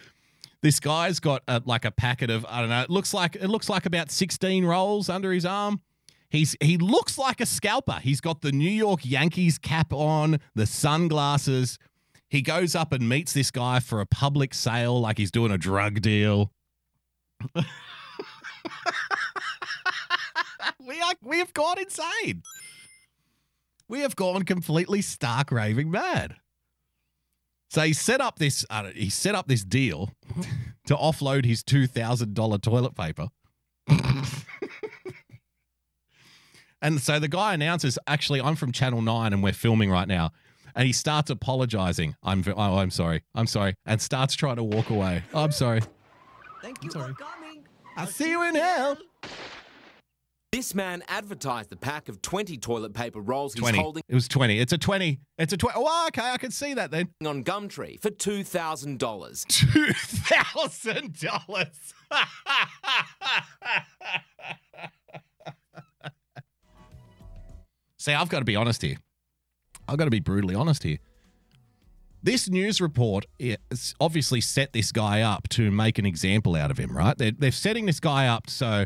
This guy's got a, like a packet of I don't know. It looks like it looks like about 16 rolls under his arm. He's he looks like a scalper. He's got the New York Yankees cap on, the sunglasses. He goes up and meets this guy for a public sale, like he's doing a drug deal. we are we have gone insane. We have gone completely stark raving mad. So he set up this uh, he set up this deal to offload his two thousand dollar toilet paper. and so the guy announces, "Actually, I'm from Channel Nine, and we're filming right now." And he starts apologizing. I'm oh, I'm sorry. I'm sorry, and starts trying to walk away. Oh, I'm sorry. Thank you sorry. for coming. I'll see you in hell. This man advertised the pack of 20 toilet paper rolls he's 20. holding It was 20. It's a 20. It's a 20. Oh, ah, okay. I can see that then. on Gumtree for $2,000. $2,000. See, I've got to be honest here. I've got to be brutally honest here. This news report is obviously set this guy up to make an example out of him, right? They're, they're setting this guy up so,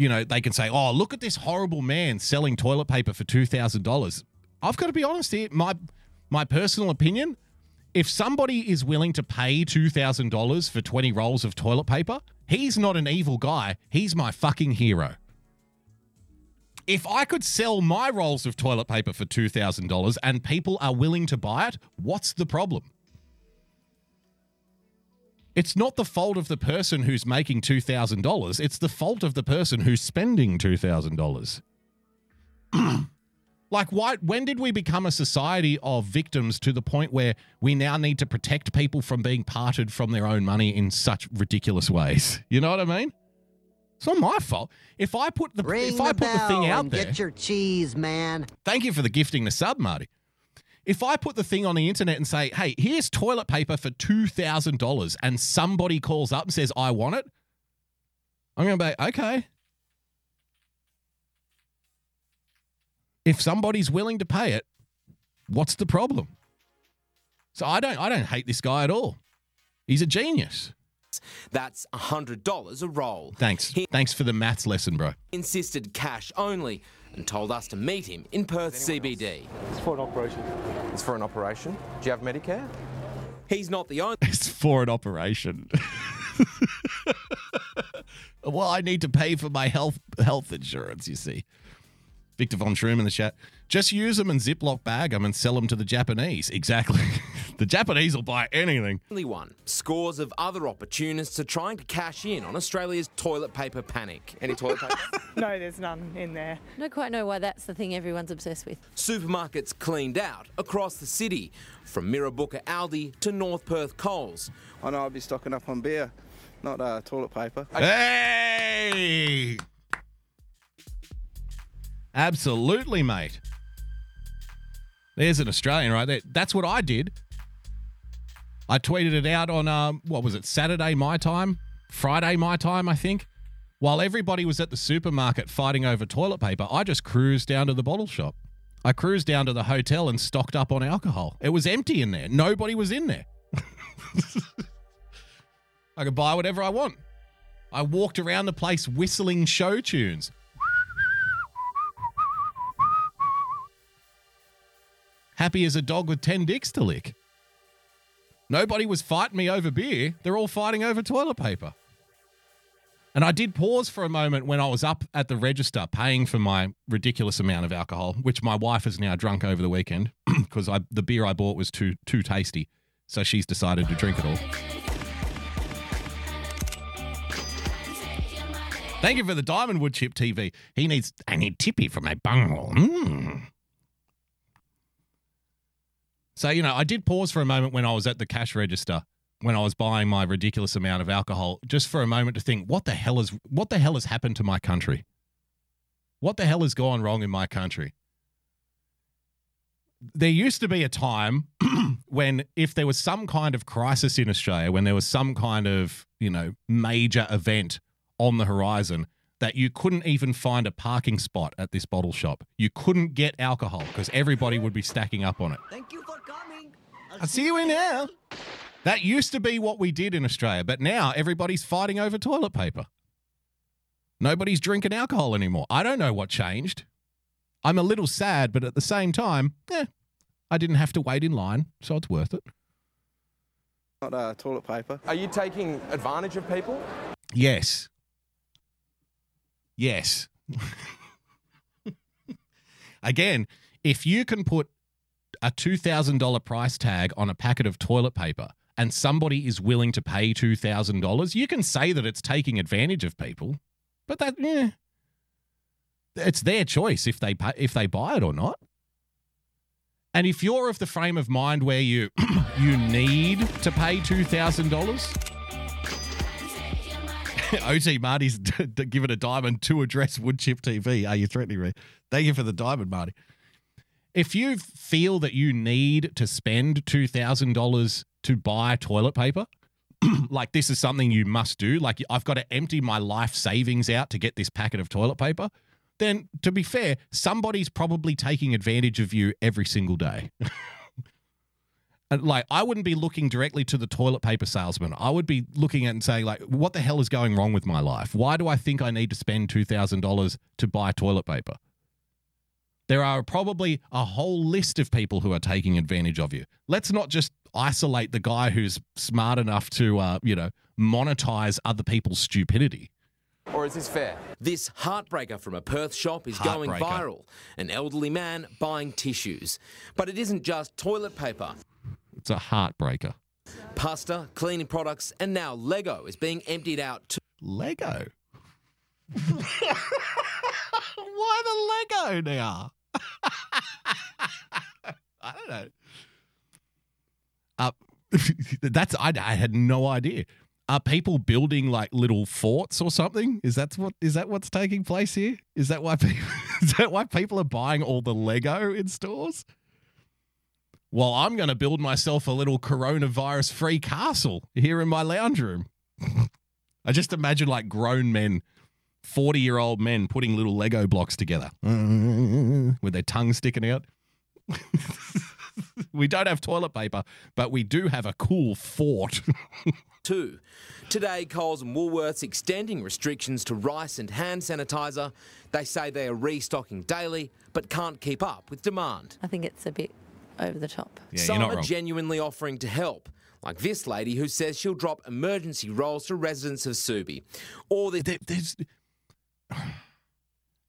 you know, they can say, oh, look at this horrible man selling toilet paper for $2,000. I've got to be honest here. My, my personal opinion, If somebody is willing to pay $2,000 for 20 rolls of toilet paper, he's not an evil guy. He's my fucking hero. If I could sell my rolls of toilet paper for $2,000 and people are willing to buy it, what's the problem? It's not the fault of the person who's making $2,000. It's the fault of the person who's spending $2,000. like, why, when did we become a society of victims to the point where we now need to protect people from being parted from their own money in such ridiculous ways? You know what I mean? It's not my fault. If I put the Ring if I put the thing out there, Get your cheese, man. Thank you for the gifting the sub, Marty. If I put the thing on the internet and say, hey, here's toilet paper for $2,000 and somebody calls up and says, I want it, I'm going to be, okay. If somebody's willing to pay it, what's the problem? So I don't I don't hate this guy at all. He's a genius. That's $100 a roll. Thanks. Thanks for the maths lesson, bro. Insisted cash only and told us to meet him in Perth CBD. It's for an operation. It's for an operation. Do you have Medicare? He's not the only. It's for an operation. well, I need to pay for my health health insurance, you see. Victor Von Schroom in the chat. Just use them and Ziploc bag them and sell them to the Japanese. Exactly. the Japanese will buy anything. Only one. Scores of other opportunists are trying to cash in on Australia's toilet paper panic. Any toilet paper? No, there's none in there. I don't quite know why that's the thing everyone's obsessed with. Supermarkets cleaned out across the city, from Mirrabooka Aldi to North Perth Coles. I know I'll be stocking up on beer, not uh, toilet paper. Hey! Absolutely, mate. There's an Australian right there. That's what I did. I tweeted it out on um, what was it, Saturday my time, Friday my time, I think. While everybody was at the supermarket fighting over toilet paper, I just cruised down to the bottle shop. I cruised down to the hotel and stocked up on alcohol. It was empty in there. Nobody was in there. I could buy whatever I want. I walked around the place whistling show tunes. Happy as a dog with 10 dicks to lick. Nobody was fighting me over beer. They're all fighting over toilet paper. And I did pause for a moment when I was up at the register paying for my ridiculous amount of alcohol, which my wife has now drunk over the weekend because the beer I bought was too too tasty. So she's decided to drink it all. Thank you for the Diamond Wood Chip TV. He needs I need TP for my bunghole. Mm. So, you know, I did pause for a moment when I was at the cash register when I was buying my ridiculous amount of alcohol, just for a moment to think, what the hell is what the hell has happened to my country? What the hell has gone wrong in my country? There used to be a time when if there was some kind of crisis in Australia, when there was some kind of, you know, major event on the horizon, that you couldn't even find a parking spot at this bottle shop. You couldn't get alcohol because everybody would be stacking up on it. Thank you for coming. I'll see you in now. That used to be what we did in Australia, but now everybody's fighting over toilet paper. Nobody's drinking alcohol anymore. I don't know what changed. I'm a little sad, but at the same time, eh, I didn't have to wait in line, so it's worth it. Not uh, toilet paper. Are you taking advantage of people? Yes. Yes. Again, if you can put a $2,000 price tag on a packet of toilet paper and somebody is willing to pay $2,000, you can say that it's taking advantage of people. But that, yeah, it's their choice if they pay, if they buy it or not. And if you're of the frame of mind where you you need to pay two thousand dollars, OT Marty's given a diamond to address Woodchip TV. Are you threatening me? Thank you for the diamond, Marty. If you feel that you need to spend two thousand dollars to buy toilet paper, like this is something you must do, like I've got to empty my life savings out to get this packet of toilet paper, then to be fair, somebody's probably taking advantage of you every single day. Like I wouldn't be looking directly to the toilet paper salesman. I would be looking at and saying like, what the hell is going wrong with my life? Why do I think I need to spend two thousand dollars to buy toilet paper? There are probably a whole list of people who are taking advantage of you. Let's not just isolate the guy who's smart enough to, uh, you know, monetize other people's stupidity. Or is this fair? This heartbreaker from a Perth shop is going viral. An elderly man buying tissues. But it isn't just toilet paper. It's a heartbreaker. Pasta, cleaning products, and now Lego is being emptied out too. Lego? Why the Lego now? I don't know. Uh, that's I, I had no idea. Are people building like little forts or something? Is that what is that what's taking place here? Is that why people is that why people are buying all the Lego in stores? Well, I'm going to build myself a little coronavirus free castle here in my lounge room. I just imagine like grown men, 40 year old men putting little Lego blocks together mm. with their tongue sticking out. we don't have toilet paper, but we do have a cool fort. Two. Today, Coles and Woolworths extending restrictions to rice and hand sanitizer. They say they are restocking daily, but can't keep up with demand. I think it's a bit over the top. Some are genuinely offering to help, like this lady who says she'll drop emergency rolls to residents of Subi. Or this. There's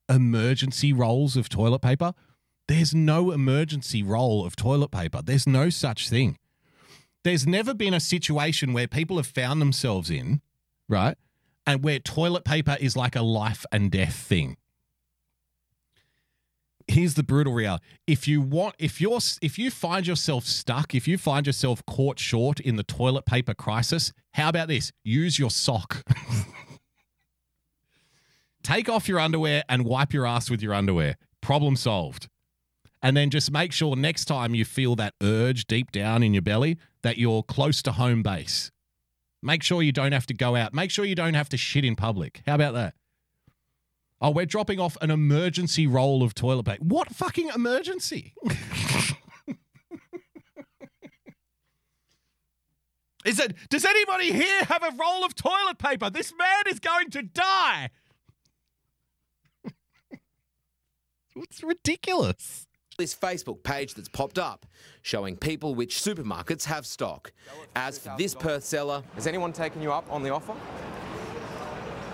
emergency rolls of toilet paper. There's no emergency roll of toilet paper. There's no such thing. There's never been a situation where people have found themselves in, right? And where toilet paper is like a life and death thing. Here's the brutal reality. If you want if you're if you find yourself stuck, if you find yourself caught short in the toilet paper crisis, how about this? Use your sock. Take off your underwear and wipe your ass with your underwear. Problem solved. And then just make sure next time you feel that urge deep down in your belly that you're close to home base. Make sure you don't have to go out. Make sure you don't have to shit in public. How about that? Oh, we're dropping off an emergency roll of toilet paper. What fucking emergency? Is it does anybody here have a roll of toilet paper? This man is going to die. It's ridiculous. This Facebook page that's popped up showing people which supermarkets have stock. As for this Perth seller, Has anyone taken you up on the offer?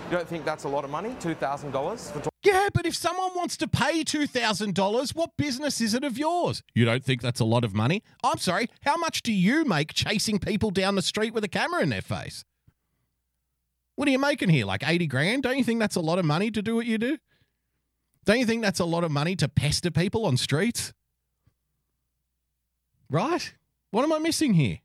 You don't think that's a lot of money? $2,000 for Yeah, but if someone wants to pay $2,000, what business is it of yours? You don't think that's a lot of money? I'm sorry, how much do you make chasing people down the street with a camera in their face? What are you making here? Like 80 grand? Don't you think that's a lot of money to do what you do? Don't you think that's a lot of money to pester people on streets? Right? What am I missing here?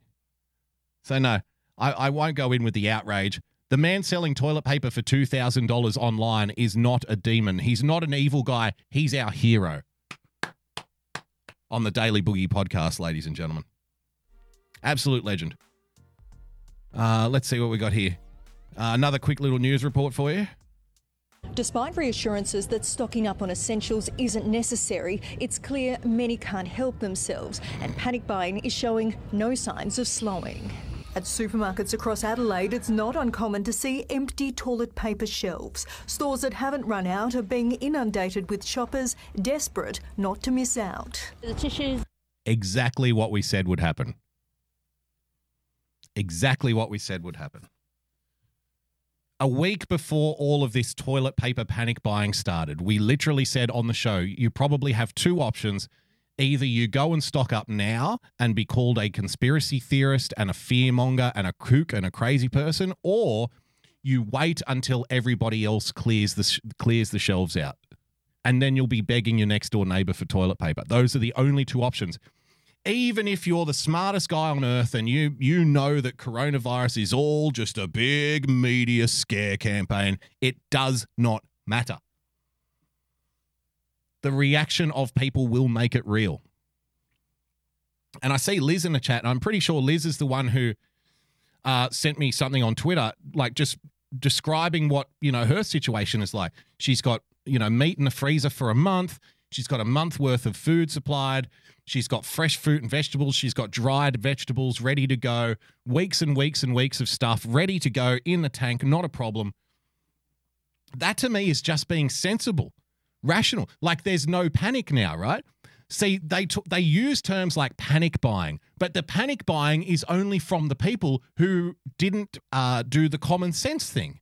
So, no, I, I won't go in with the outrage. The man selling toilet paper for $2,000 online is not a demon. He's not an evil guy. He's our hero. On the Daily Boogie podcast, ladies and gentlemen. Absolute legend. Uh, let's see what we got here. Uh, another quick little news report for you. Despite reassurances that stocking up on essentials isn't necessary, it's clear many can't help themselves, and panic buying is showing no signs of slowing. At supermarkets across Adelaide, it's not uncommon to see empty toilet paper shelves. Stores that haven't run out are being inundated with shoppers desperate not to miss out. The tissues. Exactly what we said would happen. Exactly what we said would happen. A week before all of this toilet paper panic buying started, we literally said on the show you probably have two options. Either you go and stock up now and be called a conspiracy theorist and a fearmonger and a kook and a crazy person, or you wait until everybody else clears the sh- clears the shelves out, and then you'll be begging your next door neighbor for toilet paper. Those are the only two options. Even if you're the smartest guy on earth and you you know that coronavirus is all just a big media scare campaign, it does not matter. The reaction of people will make it real. And I see Liz in the chat, and I'm pretty sure Liz is the one who uh, sent me something on Twitter, like just describing what you know her situation is like. She's got you know meat in the freezer for a month. She's got a month worth of food supplied. She's got fresh fruit and vegetables. She's got dried vegetables ready to go. Weeks and weeks and weeks of stuff ready to go in the tank, not a problem. That to me is just being sensible, rational. Like there's no panic now, right? See, they took they use terms like panic buying, but the panic buying is only from the people who didn't uh, do the common sense thing.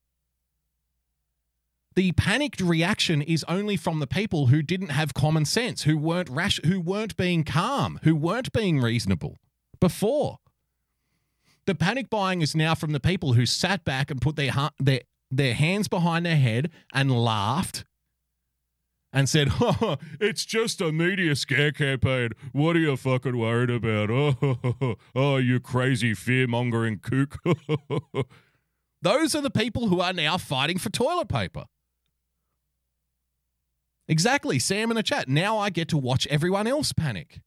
The panicked reaction is only from the people who didn't have common sense, who weren't rash, who weren't being calm, who weren't being reasonable before. The panic buying is now from the people who sat back and put their ha- their their hands behind their head and laughed and said, oh, "It's just a media scare campaign. What are you fucking worried about? Oh, oh you crazy fear mongering kook." Those are the people who are now fighting for toilet paper. Exactly, Sam in the chat. Now I get to watch everyone else panic.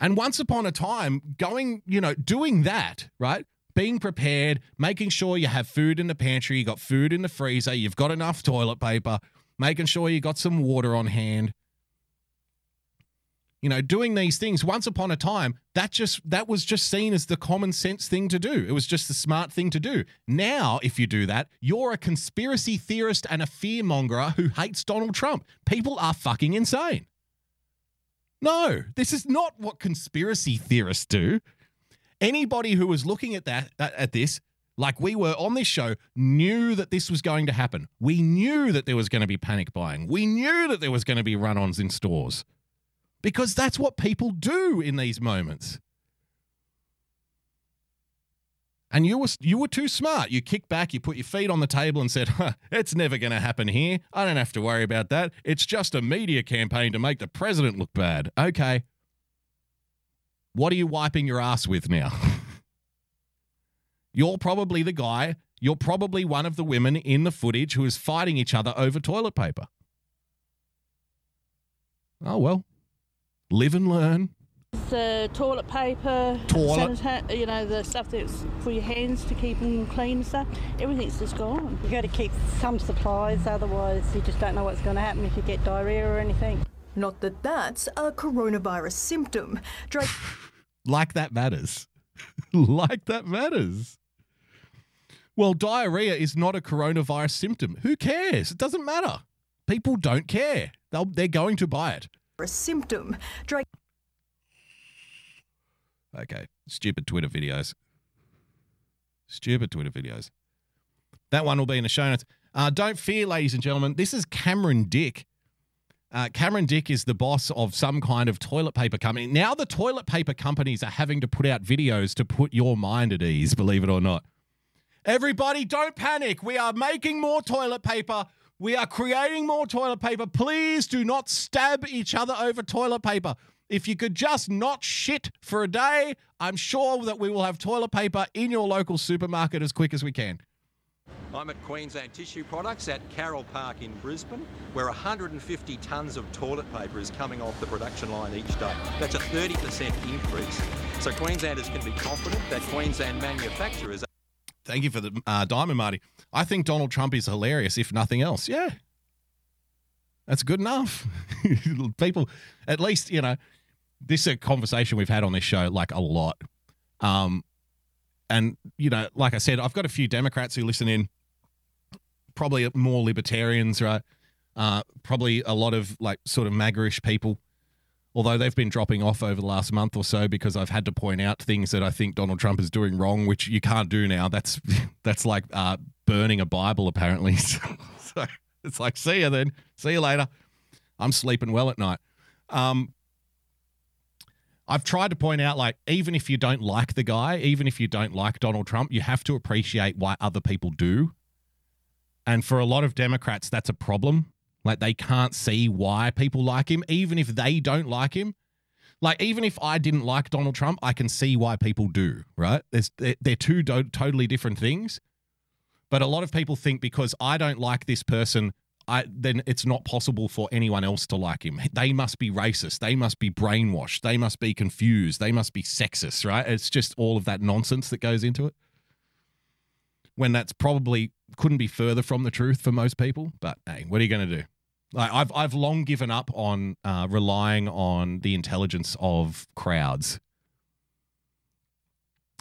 And once upon a time, going, you know, doing that, right? Being prepared, making sure you have food in the pantry, you got food in the freezer, you've got enough toilet paper, making sure you got some water on hand. You know, doing these things once upon a time, that just that was just seen as the common sense thing to do. It was just the smart thing to do. Now, if you do that, you're a conspiracy theorist and a fearmonger who hates Donald Trump. People are fucking insane. No, this is not what conspiracy theorists do. Anybody who was looking at that at this, like we were on this show, knew that this was going to happen. We knew that there was going to be panic buying. We knew that there was going to be run-ons in stores. Because that's what people do in these moments. And you were you were too smart. You kicked back, you put your feet on the table and said, huh, "It's never going to happen here. I don't have to worry about that. It's just a media campaign to make the president look bad." Okay. What are you wiping your ass with now? you're probably the guy, you're probably one of the women in the footage who is fighting each other over toilet paper. Oh well. Live and learn. The toilet paper, Toilet. sanita- you know, the stuff that's for your hands to keep them clean and stuff, everything's just gone. You got to keep some supplies, otherwise you just don't know what's going to happen if you get diarrhea or anything. Not that that's a coronavirus symptom. Drake. Like that matters. like that matters. Well, diarrhea is not a coronavirus symptom. Who cares? It doesn't matter. People don't care. They'll, they're going to buy it. A symptom. Drake. Okay. Stupid Twitter videos. Stupid Twitter videos. That one will be in the show notes. Uh, don't fear, ladies and gentlemen. This is Cameron Dick. Uh, Cameron Dick is the boss of some kind of toilet paper company. Now, the toilet paper companies are having to put out videos to put your mind at ease, believe it or not. Everybody, don't panic. We are making more toilet paper. We are creating more toilet paper. Please do not stab each other over toilet paper. If you could just not shit for a day, I'm sure that we will have toilet paper in your local supermarket as quick as we can. I'm at Queensland Tissue Products at Carole Park in Brisbane, where 150 tonnes of toilet paper is coming off the production line each day. That's a 30% increase. So Queenslanders can be confident that Queensland manufacturers Thank you for the uh, diamond, Marty. I think Donald Trump is hilarious, if nothing else. Yeah. That's good enough. People, at least, you know, this is a conversation we've had on this show like a lot. Um, and, you know, like I said, I've got a few Democrats who listen in, probably more libertarians, right? Uh, probably a lot of like sort of maggerish people although they've been dropping off over the last month or so because I've had to point out things that I think Donald Trump is doing wrong, which you can't do now. That's that's like uh, burning a Bible, apparently. so it's like, see you then, see you later. I'm sleeping well at night. Um, I've tried to point out, like, even if you don't like the guy, even if you don't like Donald Trump, you have to appreciate why other people do. And for a lot of Democrats, that's a problem. Like they can't see why people like him, even if they don't like him. Like even if I didn't like Donald Trump, I can see why people do. Right? There's they're, two do- totally different things. But a lot of people think because I don't like this person, I then it's not possible for anyone else to like him. They must be racist. They must be brainwashed. They must be confused. They must be sexist. Right? It's just all of that nonsense that goes into it. When that's probably couldn't be further from the truth for most people. But hey, what are you going to do? Like I've I've long given up on uh, relying on the intelligence of crowds.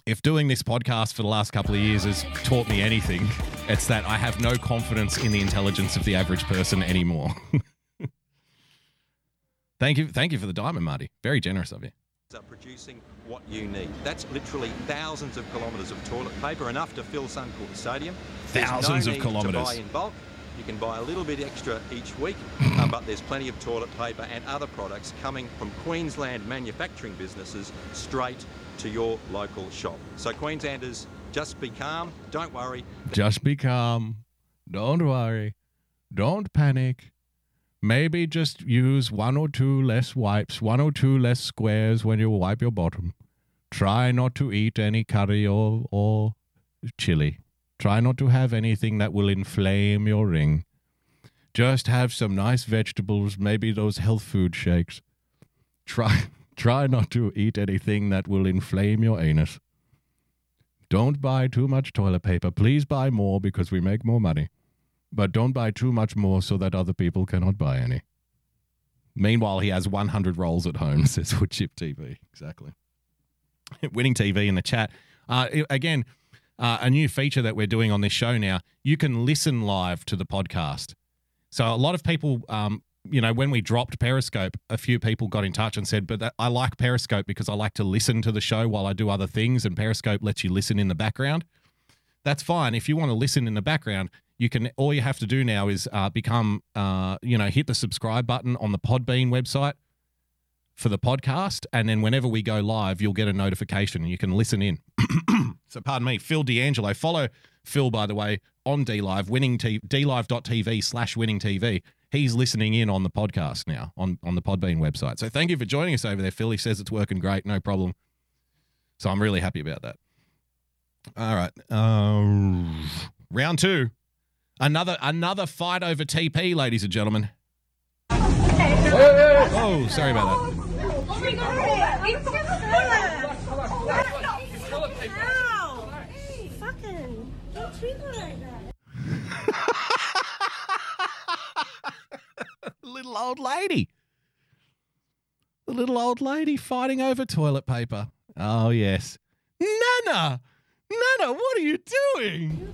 If doing this podcast for the last couple of years has taught me anything, it's that I have no confidence in the intelligence of the average person anymore. Thank you, thank you for the diamond, Marty. Very generous of you. producing what you need. That's literally thousands of kilometres of toilet paper, enough to fill Suncorp Stadium. There's Thousands no of need kilometres. To buy in bulk. You can buy a little bit extra each week, uh, but there's plenty of toilet paper and other products coming from Queensland manufacturing businesses straight to your local shop. So Queenslanders, just be calm, don't worry. Just be calm. Don't worry. Don't panic. Maybe just use one or two less wipes, one or two less squares when you wipe your bottom. Try not to eat any curry or, or chili. Try not to have anything that will inflame your ring. Just have some nice vegetables, maybe those health food shakes. Try try not to eat anything that will inflame your anus. Don't buy too much toilet paper. Please buy more because we make more money. But don't buy too much more so that other people cannot buy any. Meanwhile, he has 100 rolls at home, says Woodchip TV. Exactly. Winning TV in the chat. Uh, again, uh, a new feature that we're doing on this show now. You can listen live to the podcast. So a lot of people, um, you know, when we dropped Periscope, a few people got in touch and said, "But that, I like Periscope because I like to listen to the show while I do other things, and Periscope lets you listen in the background." That's fine. If you want to listen in the background, you can. All you have to do now is uh, become, uh, you know, hit the subscribe button on the Podbean website for the podcast, and then whenever we go live, you'll get a notification and you can listen in. so, pardon me, Phil D'Angelo. Follow Phil, by the way, on DLive, winning t- dlive.tv slash winning TV. He's listening in on the podcast now on, on the Podbean website. So, thank you for joining us over there, Phil. He says it's working great, no problem. So, I'm really happy about that. All right. Um, round two. Another another fight over TP, ladies and gentlemen. Oh, sorry about that. My god! Ow! Fucking don't treat her like that. little old lady. The little old lady fighting over toilet paper. Oh, yes. Nana! Nana, what are you doing?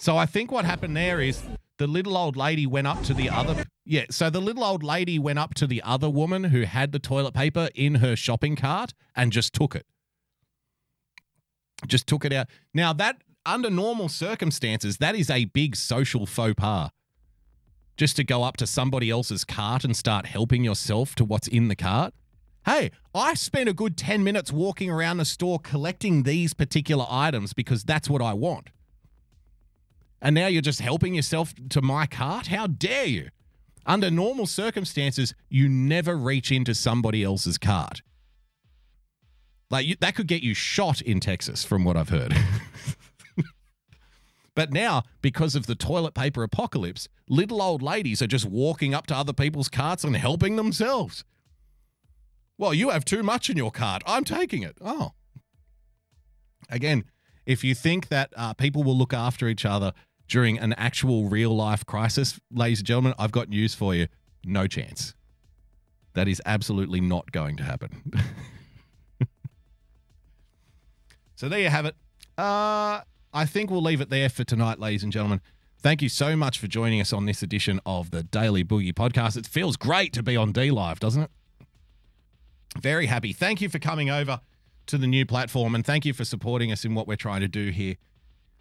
So I think what happened there is the little old lady went up to the other. Yeah, so the little old lady went up to the other woman who had the toilet paper in her shopping cart and just took it. Just took it out. Now, that, under normal circumstances, that is a big social faux pas. Just to go up to somebody else's cart and start helping yourself to what's in the cart. Hey, I spent a good 10 minutes walking around the store collecting these particular items because that's what I want. And now you're just helping yourself to my cart? How dare you? Under normal circumstances, you never reach into somebody else's cart. Like you, that could get you shot in Texas, from what I've heard. but now, because of the toilet paper apocalypse, little old ladies are just walking up to other people's carts and helping themselves. Well, you have too much in your cart. I'm taking it. Oh. Again, if you think that uh, people will look after each other during an actual real life crisis, ladies and gentlemen, I've got news for you. No chance. That is absolutely not going to happen. so there you have it. Uh, I think we'll leave it there for tonight, ladies and gentlemen. Thank you so much for joining us on this edition of the Daily Boogie Podcast. It feels great to be on D Live, doesn't it? Very happy. Thank you for coming over to the new platform and thank you for supporting us in what we're trying to do here.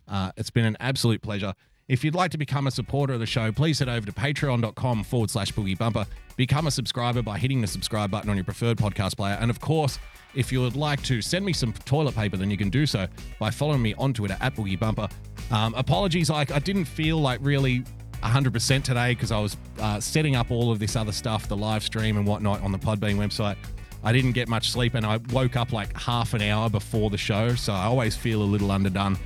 Uh, it's been an absolute pleasure. If you'd like to become a supporter of the show, please head over to patreon.com forward slash boogie bumper. Become a subscriber by hitting the subscribe button on your preferred podcast player. And of course, if you would like to send me some toilet paper, then you can do so by following me on Twitter at boogie bumper. Um, apologies, like I didn't feel like really 100% today because I was uh, setting up all of this other stuff, the live stream and whatnot on the Podbean website. I didn't get much sleep and I woke up like half an hour before the show, so I always feel a little underdone.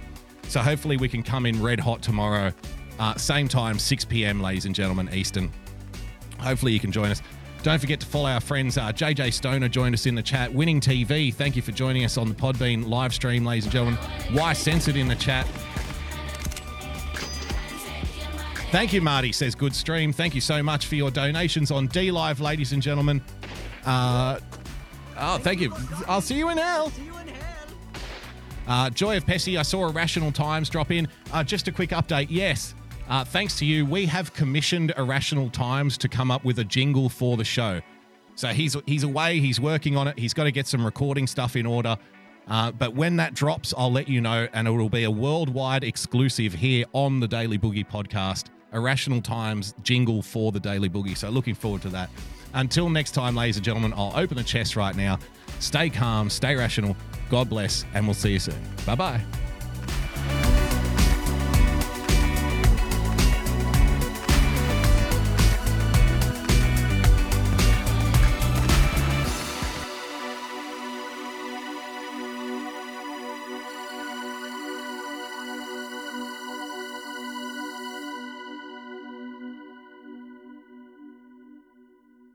So hopefully we can come in red hot tomorrow, uh, same time, 6 p.m., ladies and gentlemen, Eastern. Hopefully you can join us. Don't forget to follow our friends. Uh, JJ Stoner joined us in the chat. Winning TV, thank you for joining us on the Podbean live stream, ladies and gentlemen. Why Censored in the chat. Thank you, Marty, says good stream. Thank you so much for your donations on D Live, ladies and gentlemen. Uh, oh, thank you. I'll see you in hell. Uh, Joy of Pessy, I saw Irrational Times drop in. Uh, just a quick update. Yes, uh, thanks to you, we have commissioned Irrational Times to come up with a jingle for the show. So he's he's away. He's working on it. He's got to get some recording stuff in order. Uh, but when that drops, I'll let you know, and it will be a worldwide exclusive here on the Daily Boogie podcast. Irrational Times jingle for the Daily Boogie. So looking forward to that. Until next time, ladies and gentlemen, I'll open the chest right now. Stay calm, stay rational. God bless, and we'll see you soon. Bye bye.